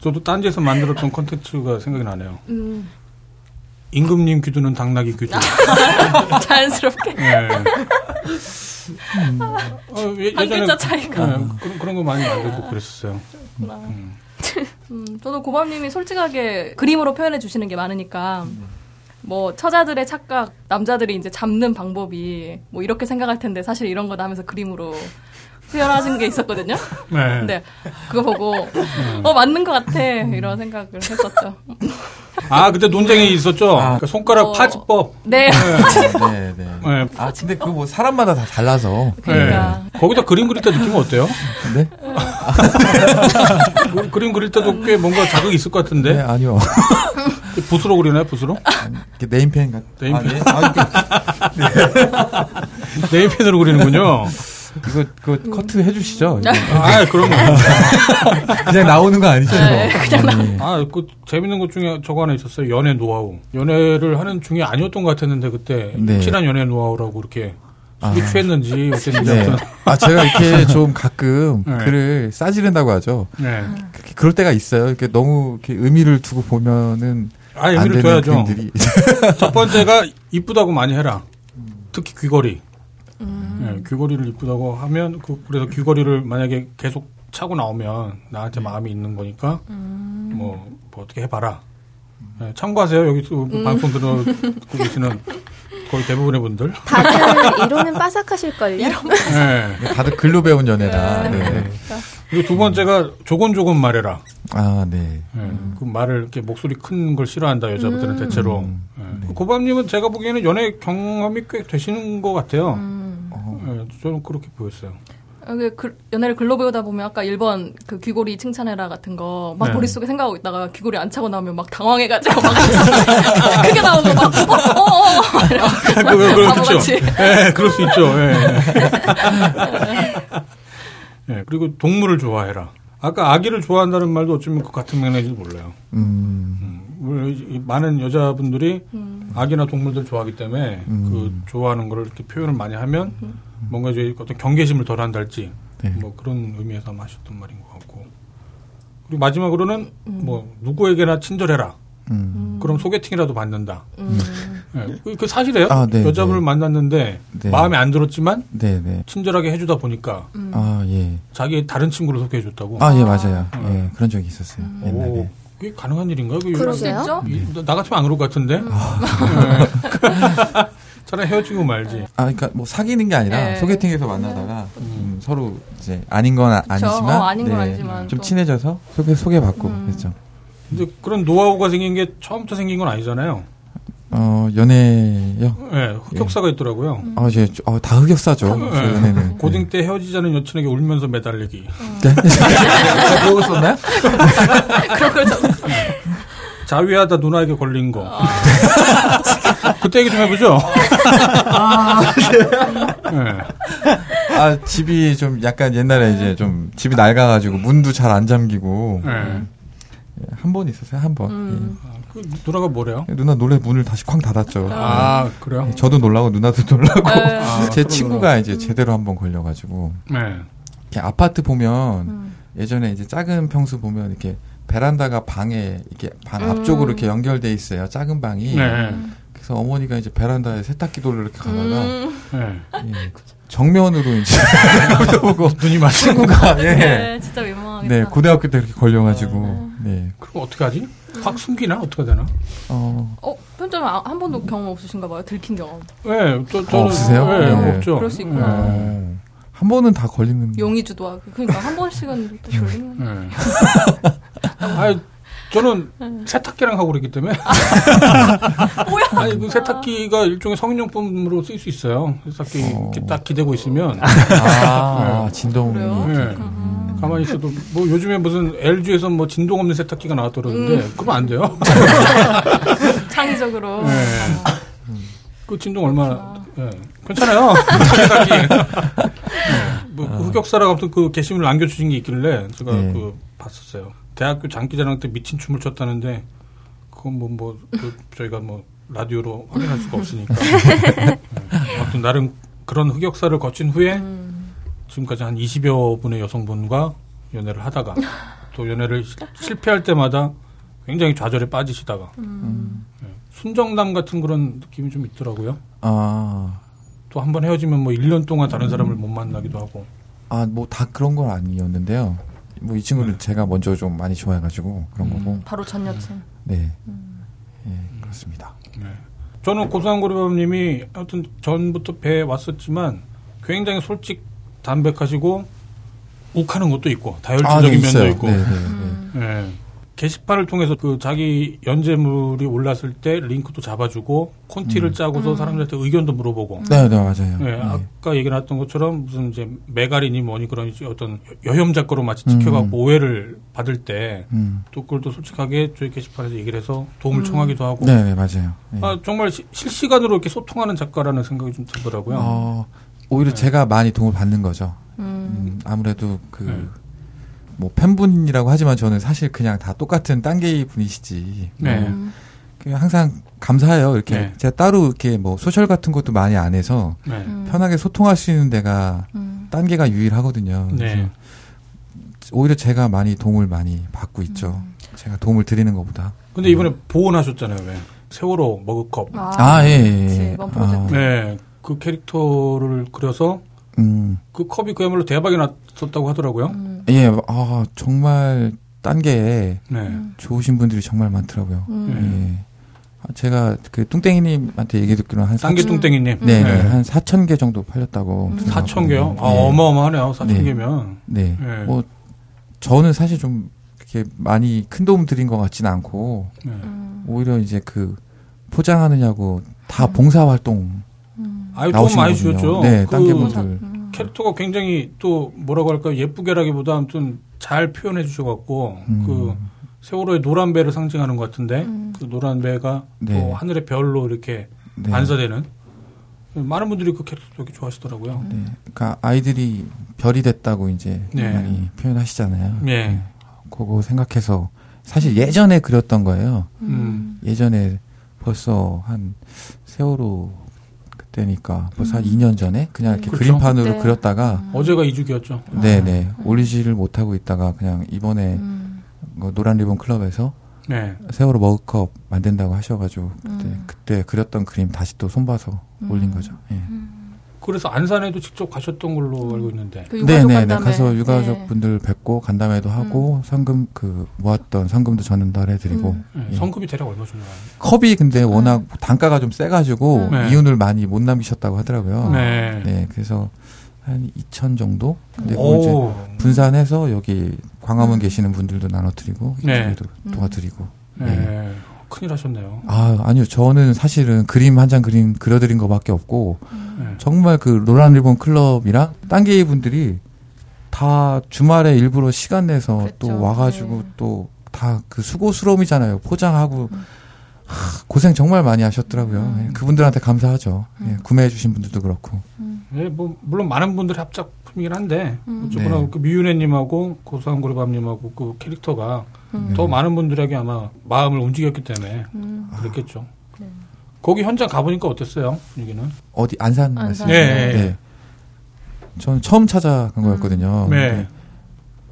저도 딴지에서 만들었던 콘텐츠가 생각이 나네요. 음. 임금님 귀두는 당나귀 귀두. 자연스럽게. 네. 어, 예, 한 글자 차이가. 네, 그런, 그런 거 많이 만들고 그랬었어요. 음. 음, 저도 고밤님이 솔직하게 그림으로 표현해 주시는 게 많으니까 뭐 처자들의 착각, 남자들이 이제 잡는 방법이 뭐 이렇게 생각할 텐데 사실 이런 거 나면서 그림으로 표현하신 게 있었거든요. 네. 근데 그거 보고 어 맞는 것 같아 이런 생각을 했었죠. 아, 그때 논쟁이 있었죠? 아. 그 손가락 어. 파지법. 네, 네, 네. 네. 아, 근데 그거 뭐 사람마다 다 달라서. 그러니까 네. 거기다 그림 그릴 때 느낌은 어때요? 네? 그 그림 그릴 때도 꽤 뭔가 자극이 있을 것 같은데? 네, 아니요. 붓으로 그리나요, 붓으로? 이렇게 네임펜 같 네임펜. 아, 네. 아, 이거, 네임펜으로 그리는군요. 이거, 그거 커트 해주시죠? 아, 그런 거. 그냥 나오는 거 아니죠? 네, 그냥 아, 그 재밌는 것 중에 저거 하나 있었어요. 연애 노하우. 연애를 하는 중이 아니었던 것 같았는데 그때 네. 확실한 연애 노하우라고 이렇게 술이 아. 취했는지 어쨌는지 네. 아, 제가 이렇게 좀 가끔 네. 글을 싸지른다고 하죠. 네. 그렇게 그럴 때가 있어요. 이렇게 너무 이렇게 의미를 두고 보면은 아, 안 의미를 되는 둬야죠. 첫 번째가 이쁘다고 많이 해라. 특히 귀걸이. 음. 네, 귀걸이를 이쁘다고 하면 그 그래서 귀걸이를 만약에 계속 차고 나오면 나한테 마음이 있는 거니까 음. 뭐, 뭐 어떻게 해봐라. 네, 참고하세요. 여기 또 음. 방송 들어 듣고 계시는 거의 대부분의 분들. 다들 이론은 빠삭하실걸요? 네. 다들 글로 배운 연애라. 네. 네. 그리고 두 번째가 조곤조곤 말해라. 아, 네. 예, 그 말을 이렇게 목소리 큰 걸 싫어한다 여자분들은 대체로. 음. 예. 네. 고밤님은 제가 보기에는 연애 경험이 꽤 되시는 것 같아요. 음. 어, 예, 저는 그렇게 보였어요. 여기 글- 연애를 글로 배우다 보면 아까 1번 그 귀걸이 칭찬해라 같은 거막 네. 머릿속에 생각하고 있다가 귀걸이 안 차고 나오면 막 당황해가지고 막 크게 나오고 막 어 어어 그, 그, 그, 그렇죠. 예, 그럴 수 있죠. 예. 예, 그리고 동물을 좋아해라. 아까 아기를 좋아한다는 말도 어쩌면 그 같은 맥락인지 몰라요. 음, 음, 많은 여자분들이 음. 아기나 동물들 좋아하기 때문에 음. 그 좋아하는 거를 이렇게 표현을 많이 하면 뭔가 이제 어떤 경계심을 덜 한달지 네. 뭐 그런 의미에서 아마 하셨던 말인 것 같고 그리고 마지막으로는 뭐 누구에게나 친절해라 음. 그럼 소개팅이라도 받는다 음. 예, 그- 그 사실이에요 아, 네, 여자분을 네. 만났는데 네. 마음에 안 들었지만 네, 네. 친절하게 해주다 보니까 아, 예. 자기 다른 친구를 소개해줬다고 아, 예, 맞아요. 음. 예, 그런 적이 있었어요. 오, 옛날에. 그게 가능한 일인가요? 그. 진짜? 이- 나 같으면 안 그럴 것 같은데. 네. 차라리 헤어지고 말지. 아, 그러니까 뭐 사귀는 게 아니라 네. 소개팅에서 만나다가 음, 서로 이제 아닌 건 아, 그쵸. 아니지만, 어, 아닌 건 아니지만 좀 또. 친해져서 소개 소개받고 음. 그랬죠. 근데 그런 노하우가 생긴 게 처음부터 생긴 건 아니잖아요. 어 연애요. 예, 흑역사가 있더라고요. 음. 아, 이제 어, 다 흑역사죠. 네. 저 연애는. 고딩 때 헤어지자는 여친에게 울면서 매달리기. 네. 그러고 썼나요? 그런 걸 좀- 자위하다 누나에게 걸린 거. 아. 그때 얘기 좀 해보죠. 예. 아 집이 좀 약간 옛날에 이제 좀 집이 낡아가지고 문도 잘 안 잠기고 예. 한번 있었어요 한 번. 음. 아, 그 누나가 뭐래요? 예. 누나 놀래 문을 다시 쾅 닫았죠. 아, 그래요? 예, 저도 놀라고 누나도 놀라고 네. 아, 제 친구가 이제 제대로 한번 걸려가지고 네. 이렇게 아파트 보면 음. 예전에 이제 작은 평수 보면 이렇게 베란다가 방에 이렇게 방 음. 앞쪽으로 이렇게 연결돼 있어요 작은 방이. 네. 그래서 어머니가 이제 베란다에 세탁기도를 이렇게 가다가 음. 네. 예, 정면으로 이제 보고 눈이 맞은 친구가 예. 네, 진짜 민망하다. 당황하겠다. 네, 고등학교 때 그렇게 걸려가지고, 어. 네, 그럼 어떻게 하지? 확 숨기나? 어떻게 되나? 어, 어, 편점은 아- 한 번도 경험 없으신가 봐요. 들킨 경험. 네, 저, 저는. 어, 없으세요? 네, 네. 없죠. 그럴 수 있구나. 어, 한 번은 다 걸리는. 용의주도 하고. 그러니까 한 번씩은 또 걸리는. 네. 아 저는 세탁기랑 하고 그랬기 때문에. 뭐야? 아니, 그 세탁기가 일종의 성인용품으로 쓸 수 있어요. 세탁기 어. 이렇게 딱 기대고 있으면. 아, 진동이. 그래요? 네. 가만히 있어도, 뭐 요즘에 무슨 LG에서 뭐 진동 없는 세탁기가 나왔다 그러는데, 음. 그러면 안 돼요. 창의적으로. 네. 어. 그 진동 얼마나, 예. 괜찮아요. 세탁기. 네. 뭐, 흑역사라고 아무튼 그 게시물을 남겨주신 게 있길래 제가 네. 그 봤었어요. 대학교 장기자랑 때 미친 춤을 췄다는데, 그건 뭐, 뭐, 그 저희가 뭐, 라디오로 확인할 수가 없으니까. 네. 아무튼 나름 그런 흑역사를 거친 후에 음. 지금까지 한 20여 분의 여성분과 연애를 하다가 또 연애를 시- 실패할 때마다 굉장히 좌절에 빠지시다가 음. 네. 순정남 같은 그런 느낌이 좀 있더라고요. 아, 또 한 번 헤어지면 뭐 1년 동안 다른 사람을 못 만나기도 하고. 아, 뭐 다 그런 건 아니었는데요. 뭐 이 친구를 네. 제가 먼저 좀 많이 좋아해가지고 그런 거고. 바로 전 여친. 네, 음. 예, 그렇습니다. 네. 저는 고상고리밥님이 아무튼 전부터 뵈 왔었지만 굉장히 솔직 담백하시고 욱하는 것도 있고 다혈질적인 면도 있어요. 있고. 네, 네, 네. 음. 예. 게시판을 통해서 그 자기 연재물이 올랐을 때 링크도 잡아주고 콘티를 음. 짜고서 음. 사람들한테 의견도 물어보고. 네, 네, 맞아요. 예, 네. 아까 얘기 나왔던 것처럼 무슨 이제 메가리니 뭐니 그런 어떤 여혐 작가로 마치 음. 찍혀갖고 오해를 받을 때 음. 또 그걸 또 솔직하게 저희 게시판에서 얘기를 해서 도움을 음. 청하기도 하고. 네, 네, 맞아요. 네. 아, 정말 시- 실시간으로 이렇게 소통하는 작가라는 생각이 좀 들더라고요. 어, 오히려 네. 제가 많이 도움을 받는 거죠. 음. 음, 아무래도 그, 네. 뭐, 팬분이라고 하지만 저는 사실 그냥 다 똑같은 딴게이 분이시지. 네. 음. 그냥 항상 감사해요. 이렇게. 네. 제가 따로 이렇게 뭐, 소셜 같은 것도 많이 안 해서 네. 음. 편하게 소통할 수 있는 데가 음. 딴게가 유일하거든요. 네. 그래서 오히려 제가 많이 도움을 많이 받고 있죠. 음. 제가 도움을 드리는 것보다. 근데 이번에 보온하셨잖아요, 왜? 세월호 머그컵. 아, 예, 예, 예. 이번 프로젝트. 네. 그 캐릭터를 그려서 음, 그 컵이 그야말로 대박이 났었다고 하더라고요. 음. 예, 아, 정말 딴게 네. 좋으신 분들이 정말 많더라고요. 음. 예. 아, 제가 그 뚱땡이님한테 얘기 듣기로는 한 쌍기 사천- 뚱땡이님. 네, 네. 네, 한 4천 개 정도 팔렸다고. 음. 들었거든요. 4천 개요? 아, 네. 어마어마하네요. 4천 네. 개면. 네. 네. 뭐 저는 사실 좀 이렇게 많이 큰 도움 드린 것 같지는 않고 네. 음. 오히려 이제 그 포장하느냐고 다 음. 봉사 활동 음. 아유, 도움 많이 거군요. 주셨죠. 네, 그 딴게 분들. 음. 캐릭터가 굉장히 또 뭐라고 할까 예쁘게라기보다 아무튼 잘 표현해 주셔갖고 음. 그 세월호의 노란 배를 상징하는 것 같은데 음. 그 노란 배가 네. 또 하늘의 별로 이렇게 네. 반사되는 많은 분들이 그 캐릭터 되게 좋아하시더라고요. 네. 그러니까 아이들이 별이 됐다고 이제 네. 많이 표현하시잖아요. 네. 그거 생각해서 사실 예전에 그렸던 거예요. 음. 예전에 벌써 한 세월호 그 때니까 벌써 한 음. 2년 전에 그냥 이렇게 그렇죠. 그림판으로 그때. 그렸다가 음. 어제가 이주기였죠. 네네 올리지를 못하고 있다가 그냥 이번에 음. 그 노란 리본 클럽에서 네. 세월호 머그컵 만든다고 하셔가지고 그때 음. 그때 그렸던 그림 다시 또 손봐서 음. 올린 거죠. 예. 음. 그래서 안산에도 직접 가셨던 걸로 알고 있는데. 그 네네네 간담회. 가서 네. 유가족분들 뵙고 간담회도 하고 상금 그 모았던 상금도 전달해드리고 음. 네, 예. 성급이 대략 얼마 정도 나요? 컵이 근데 워낙 단가가 좀 세가지고 음. 네. 이윤을 많이 못 남기셨다고 하더라고요. 네. 네, 그래서 한 2천 정도. 근데 그걸 이제 오. 분산해서 여기 광화문 음. 계시는 분들도 나눠드리고 네. 이쪽에도 음. 도와드리고. 네. 큰일 하셨네요. 아 아니요, 저는 사실은 그림 한 장 그림 그려드린 것밖에 없고 네. 정말 그 로란 리본 클럽이랑 딴게이 분들이 다 주말에 일부러 시간 내서 그랬죠. 또 와가지고 네. 또다 그 수고스러움이잖아요. 포장하고 음. 하, 고생 정말 많이 하셨더라고요. 음. 예, 그분들한테 감사하죠. 예, 음. 구매해주신 분들도 그렇고. 네, 뭐 물론 많은 분들이 합작 품이긴 한데 음. 저번에 네. 그 미윤혜님하고 고상고리밤님하고 그 캐릭터가 음. 더 많은 분들에게 아마 마음을 움직였기 때문에 음. 그랬겠죠. 네. 거기 현장 가보니까 어땠어요 분위기는? 어디 안산 안산. 말씀이세요? 네. 네. 저는 처음 찾아간 거였거든요. 네.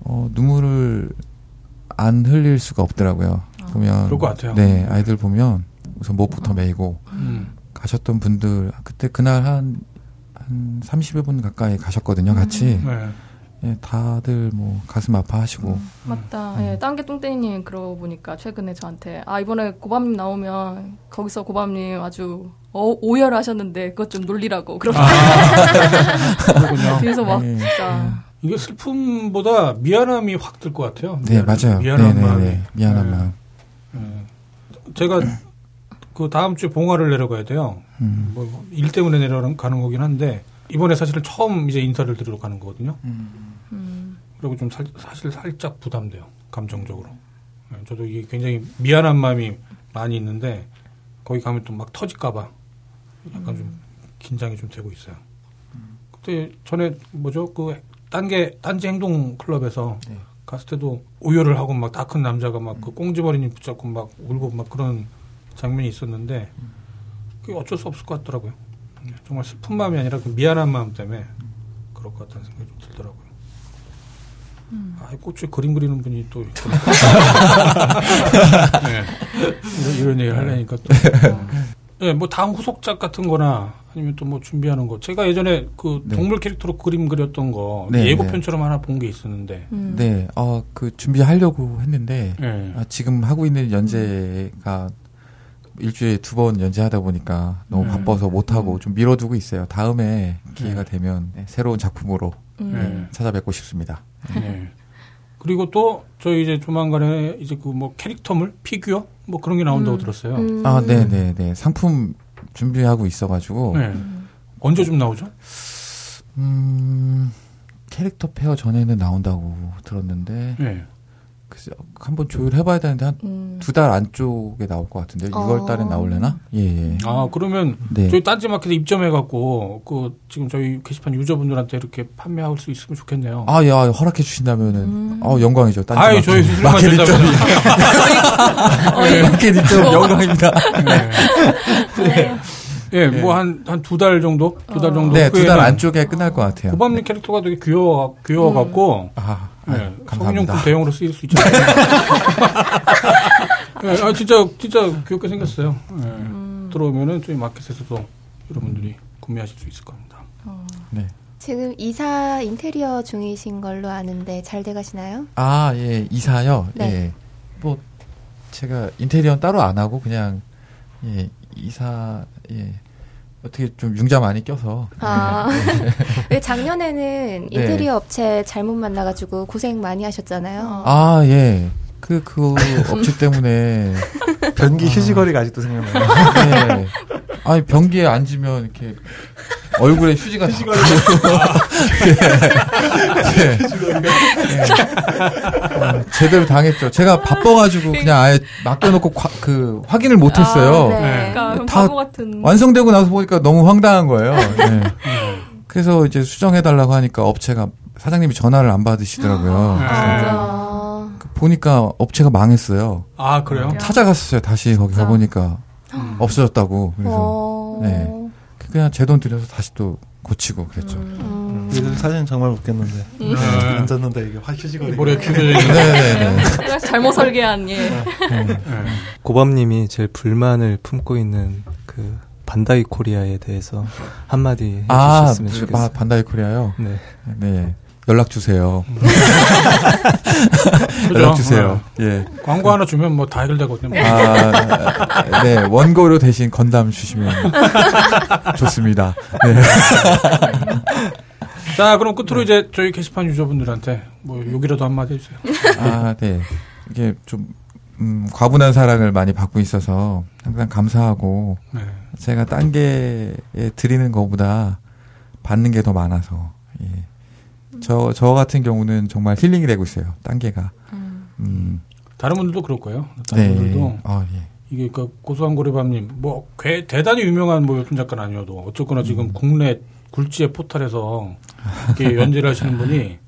어, 눈물을 안 흘릴 수가 없더라고요. 보면 그럴 것 같아요. 네, 아이들 보면 우선 목부터 메이고 음. 가셨던 분들 그때 그날 한한 30여 분 가까이 가셨거든요, 같이. 네. 예, 다들 뭐 가슴 아파하시고 맞다. 예, 딴게 뚱땡이님 그러고 보니까 최근에 저한테 아 이번에 고밤님 나오면 거기서 고밤님 아주 어, 오열하셨는데 그것 좀 놀리라고 그렇게 그렇군요. 뒤에서 막 예. 진짜 이게 슬픔보다 미안함이 확 들 것 같아요. 네 미안- 맞아요. 미안한 네, 마음이. 네, 네. 미안한 네. 마음. 예. 제가 그 다음 주에 봉화를 내려가야 돼요. 음. 뭐일 때문에 내려가는 거긴 한데 이번에 사실은 처음 이제 인사를 드리러 가는 거거든요. 음, 그리고 좀 살, 사실 살짝 부담돼요. 감정적으로. 예, 저도 이게 굉장히 미안한 마음이 많이 있는데 거기 가면 또 막 터질까봐 약간 좀 긴장이 좀 되고 있어요. 그때 전에 뭐죠 그 딴게 딴지 행동 클럽에서 네. 갔을 때도 오열을 하고 막 다 큰 남자가 막그 꽁지머리님 붙잡고 막 울고 막 그런 장면이 있었는데 그게 어쩔 수 없을 것 같더라고요. 네, 정말 슬픈 마음이 아니라 그 미안한 마음 때문에 그럴 것 같다는 생각이 좀 들더라고요. 아, 이 꽃에 그림 그리는 분이 또. 네. 이런, 이런 얘기를 하려니까 또. 네, 뭐 다음 후속작 같은 거나 아니면 또 뭐 준비하는 거. 제가 예전에 그 네. 동물 캐릭터로 그림 그렸던 거 네, 예고편처럼 하나 본 게 있었는데. 음. 네, 어, 그 준비하려고 했는데 네. 아, 지금 하고 있는 연재가 일주일에 두 번 연재하다 보니까 너무 네. 바빠서 못 하고 음. 좀 미뤄두고 있어요. 다음에 기회가 네. 되면 네, 새로운 작품으로 음. 네. 찾아뵙고 싶습니다. 네. 그리고 또 저희 이제 조만간에 이제 그 뭐 캐릭터물 피규어 뭐 그런 게 나온다고 음. 들었어요. 음. 아, 네, 네, 네. 상품 준비하고 있어가지고 네. 언제 좀 나오죠? 음, 캐릭터 페어 전에는 나온다고 들었는데 네. 글쎄 한번 조율해봐야 되는데 한 음. 두달 안쪽에 나올 것 같은데 어. 6월 달에 나올려나? 예, 예. 아 그러면 네. 저희 딴지마켓에 입점해갖고 그 지금 저희 게시판 유저분들한테 이렇게 판매할 수 있으면 좋겠네요. 아, 예, 아, 허락해 주신다면은 음. 어 영광이죠. 딴지 아이, 마켓. 저희 수술만 마켓 된다면. 입점 네, 마켓 입점 영광입니다. 네. 예, 뭐한 한 두 달 정도, 두 달 정도. 네, 두 달 안쪽에 끝날 것 같아요. 고밤님 캐릭터가 되게 귀여워, 귀여워 갖고, 아, 아 네, 감사합니다. 성인용품 대용으로 쓰일 수 있잖아요. 네, 아, 진짜, 진짜 귀엽게 생겼어요. 네. 음. 들어오면은 저희 마켓에서도 여러분들이 구매하실 수 있을 겁니다. 네. 지금 이사 인테리어 중이신 걸로 아는데 잘 돼가시나요? 아, 예, 이사요. 네. 예. 뭐 제가 인테리어는 따로 안 하고 그냥 예, 이사 예. 어떻게 좀 융자 많이 껴서 아, 네. 왜 작년에는 인테리어 업체 잘못 만나가지고 고생 많이 하셨잖아요. 아, 예. 그, 그 업체 때문에. 변기 휴지거리가 아직도 생각나요. 네. 아니, 변기에 앉으면 이렇게 얼굴에 휴지가 다 네. 네. 어, 제대로 당했죠. 제가 바빠가지고 그냥 아예 맡겨놓고 과- 그 확인을 못했어요. 아, 네. 그러니까 그럼 다 같은 완성되고 나서 보니까 너무 황당한 거예요. 네. 그래서 이제 수정해달라고 하니까 업체가 사장님이 전화를 안 받으시더라고요. 네. 아, 그 보니까 업체가 망했어요. 아, 그래요? 야. 찾아갔었어요. 다시 거기 진짜? 가보니까 음. 없어졌다고. 그래서 어, 네. 그냥 제 돈 들여서 다시 또 고치고 그랬죠. 음. 그 사진 정말 웃겼는데 네. 앉았는데 이게 확 휴지거리. 네네네. 내가 잘못 설계한 예. 네. 고밤님이 제일 불만을 품고 있는 그 반다이 코리아에 대해서 한마디 아, 해주셨으면 바- 좋겠어요. 반다이 코리아요. 네. 네. 연락 주세요. 그죠? 연락 주세요. 예. 네. 광고 하나 주면 뭐 다 해결되거든요. 아, 네. 원고료 대신 건담 주시면 좋습니다. 네. 자, 그럼 끝으로 이제 저희 게시판 유저분들한테 뭐 욕이라도 한마디 해주세요. 아, 네. 이게 좀, 음, 과분한 사랑을 많이 받고 있어서 항상 감사하고 네. 제가 딴 게 드리는 것보다 받는 게 더 많아서 예. 저, 저 같은 경우는 정말 힐링이 되고 있어요. 딴 게가. 음, 다른 분들도 그럴 거예요. 다른 분들도 네. 아, 예. 이게 그 고소한 고래밤님 뭐 괴- 대단히 유명한 뭐 웹툰 작가는 아니어도 어쨌거나 음. 지금 국내 굴지의 포탈에서 이렇게 연재를 하시는 분이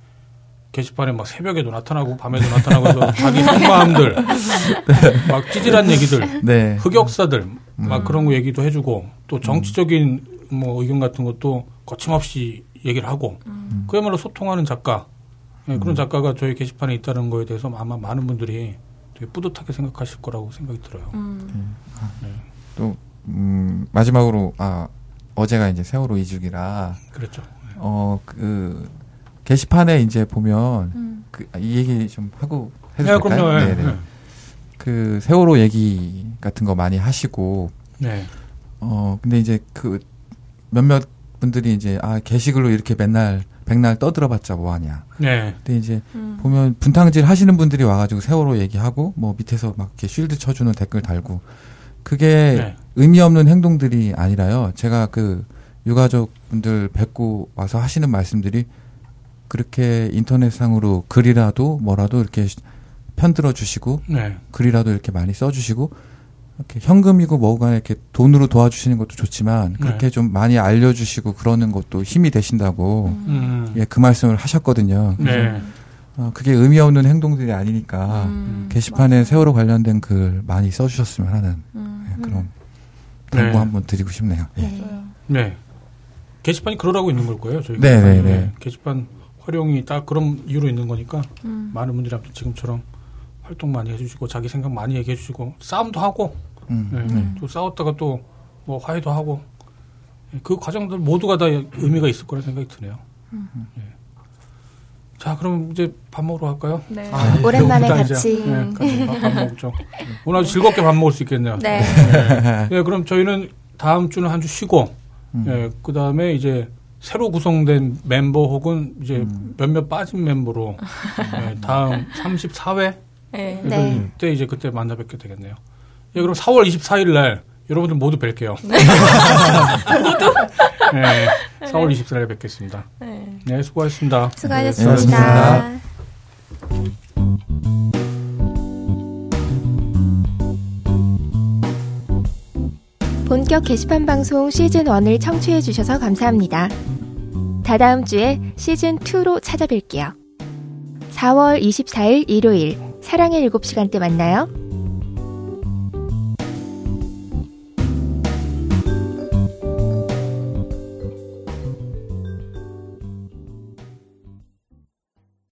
게시판에 막 새벽에도 나타나고 밤에도 나타나고 해서 자기 속마음들 막 찌질한 얘기들 네. 흑역사들 막 그런 거 얘기도 해주고 또 정치적인 뭐 의견 같은 것도 거침없이 얘기를 하고 그야말로 소통하는 작가 예, 그런 작가가 저희 게시판에 있다는 거에 대해서 아마 많은 분들이 되게 뿌듯하게 생각하실 거라고 생각이 들어요. 또, 음, 마지막으로, 아, 어제가 이제 세월호 이주기라, 그랬죠. 어, 그, 게시판에 이제 보면 음. 그, 이 얘기 좀 하고 해도 네, 될까요? 그럼요. 예. 네네. 그 세월호 얘기 같은 거 많이 하시고 네. 어 근데 이제 그 몇몇 분들이 이제 아 게시글로 이렇게 맨날 백날 떠들어봤자 뭐하냐. 네. 근데 이제 음. 보면 분탕질 하시는 분들이 와가지고 세월호 얘기하고 뭐 밑에서 막 이렇게 쉴드 쳐주는 댓글 달고 그게 네. 의미 없는 행동들이 아니라요. 제가 그 유가족 분들 뵙고 와서 하시는 말씀들이 그렇게 인터넷상으로 글이라도 뭐라도 이렇게 편들어 주시고 네. 글이라도 이렇게 많이 써주시고 이렇게 현금이고 뭐가 이렇게 돈으로 도와주시는 것도 좋지만 그렇게 네. 좀 많이 알려주시고 그러는 것도 힘이 되신다고 음. 예, 그 말씀을 하셨거든요. 네. 어, 그게 의미 없는 행동들이 아니니까 음. 게시판에 세월호 관련된 글 많이 써주셨으면 하는 음. 예, 그런 당부 네. 한번 드리고 싶네요. 예. 네. 네. 게시판이 그러라고 있는 걸 거예요. 저희 네, 네, 네. 게시판 활용이 딱 그런 이유로 있는 거니까 음. 많은 분들이 지금처럼 활동 많이 해주시고 자기 생각 많이 얘기해 주시고 싸움도 하고 음, 네. 네. 또 싸웠다가 또 뭐 화해도 하고 예, 그 과정들 모두가 다 의미가 있을 거라 생각이 드네요. 예. 자, 그럼 이제 밥 먹으러 갈까요? 네. 아, 오랜만에 배고프다, 같이. 네, 같이 밥, 밥 먹죠. 오늘 아주 즐겁게 밥 먹을 수 있겠네요. 네. 예, 그럼 저희는 다음 주는 한 주 쉬고, 음. 예, 그 다음에 이제 새로 구성된 멤버 혹은 이제 음. 몇몇 빠진 멤버로 예, 다음 34회 네. 네. 그때 이제 그때 만나 뵙게 되겠네요. 예, 그럼 4월 24일 날 여러분들 모두 뵐게요. 모두? 네. 4월 24일에 뵙겠습니다. 네. 네, 수고하셨습니다. 수고하셨습니다. 본격 게시판 방송 시즌 1을 청취해 주셔서 감사합니다. 다다음 주에 시즌 2로 찾아뵐게요. 4월 24일 일요일 사랑의 7시간 때 만나요.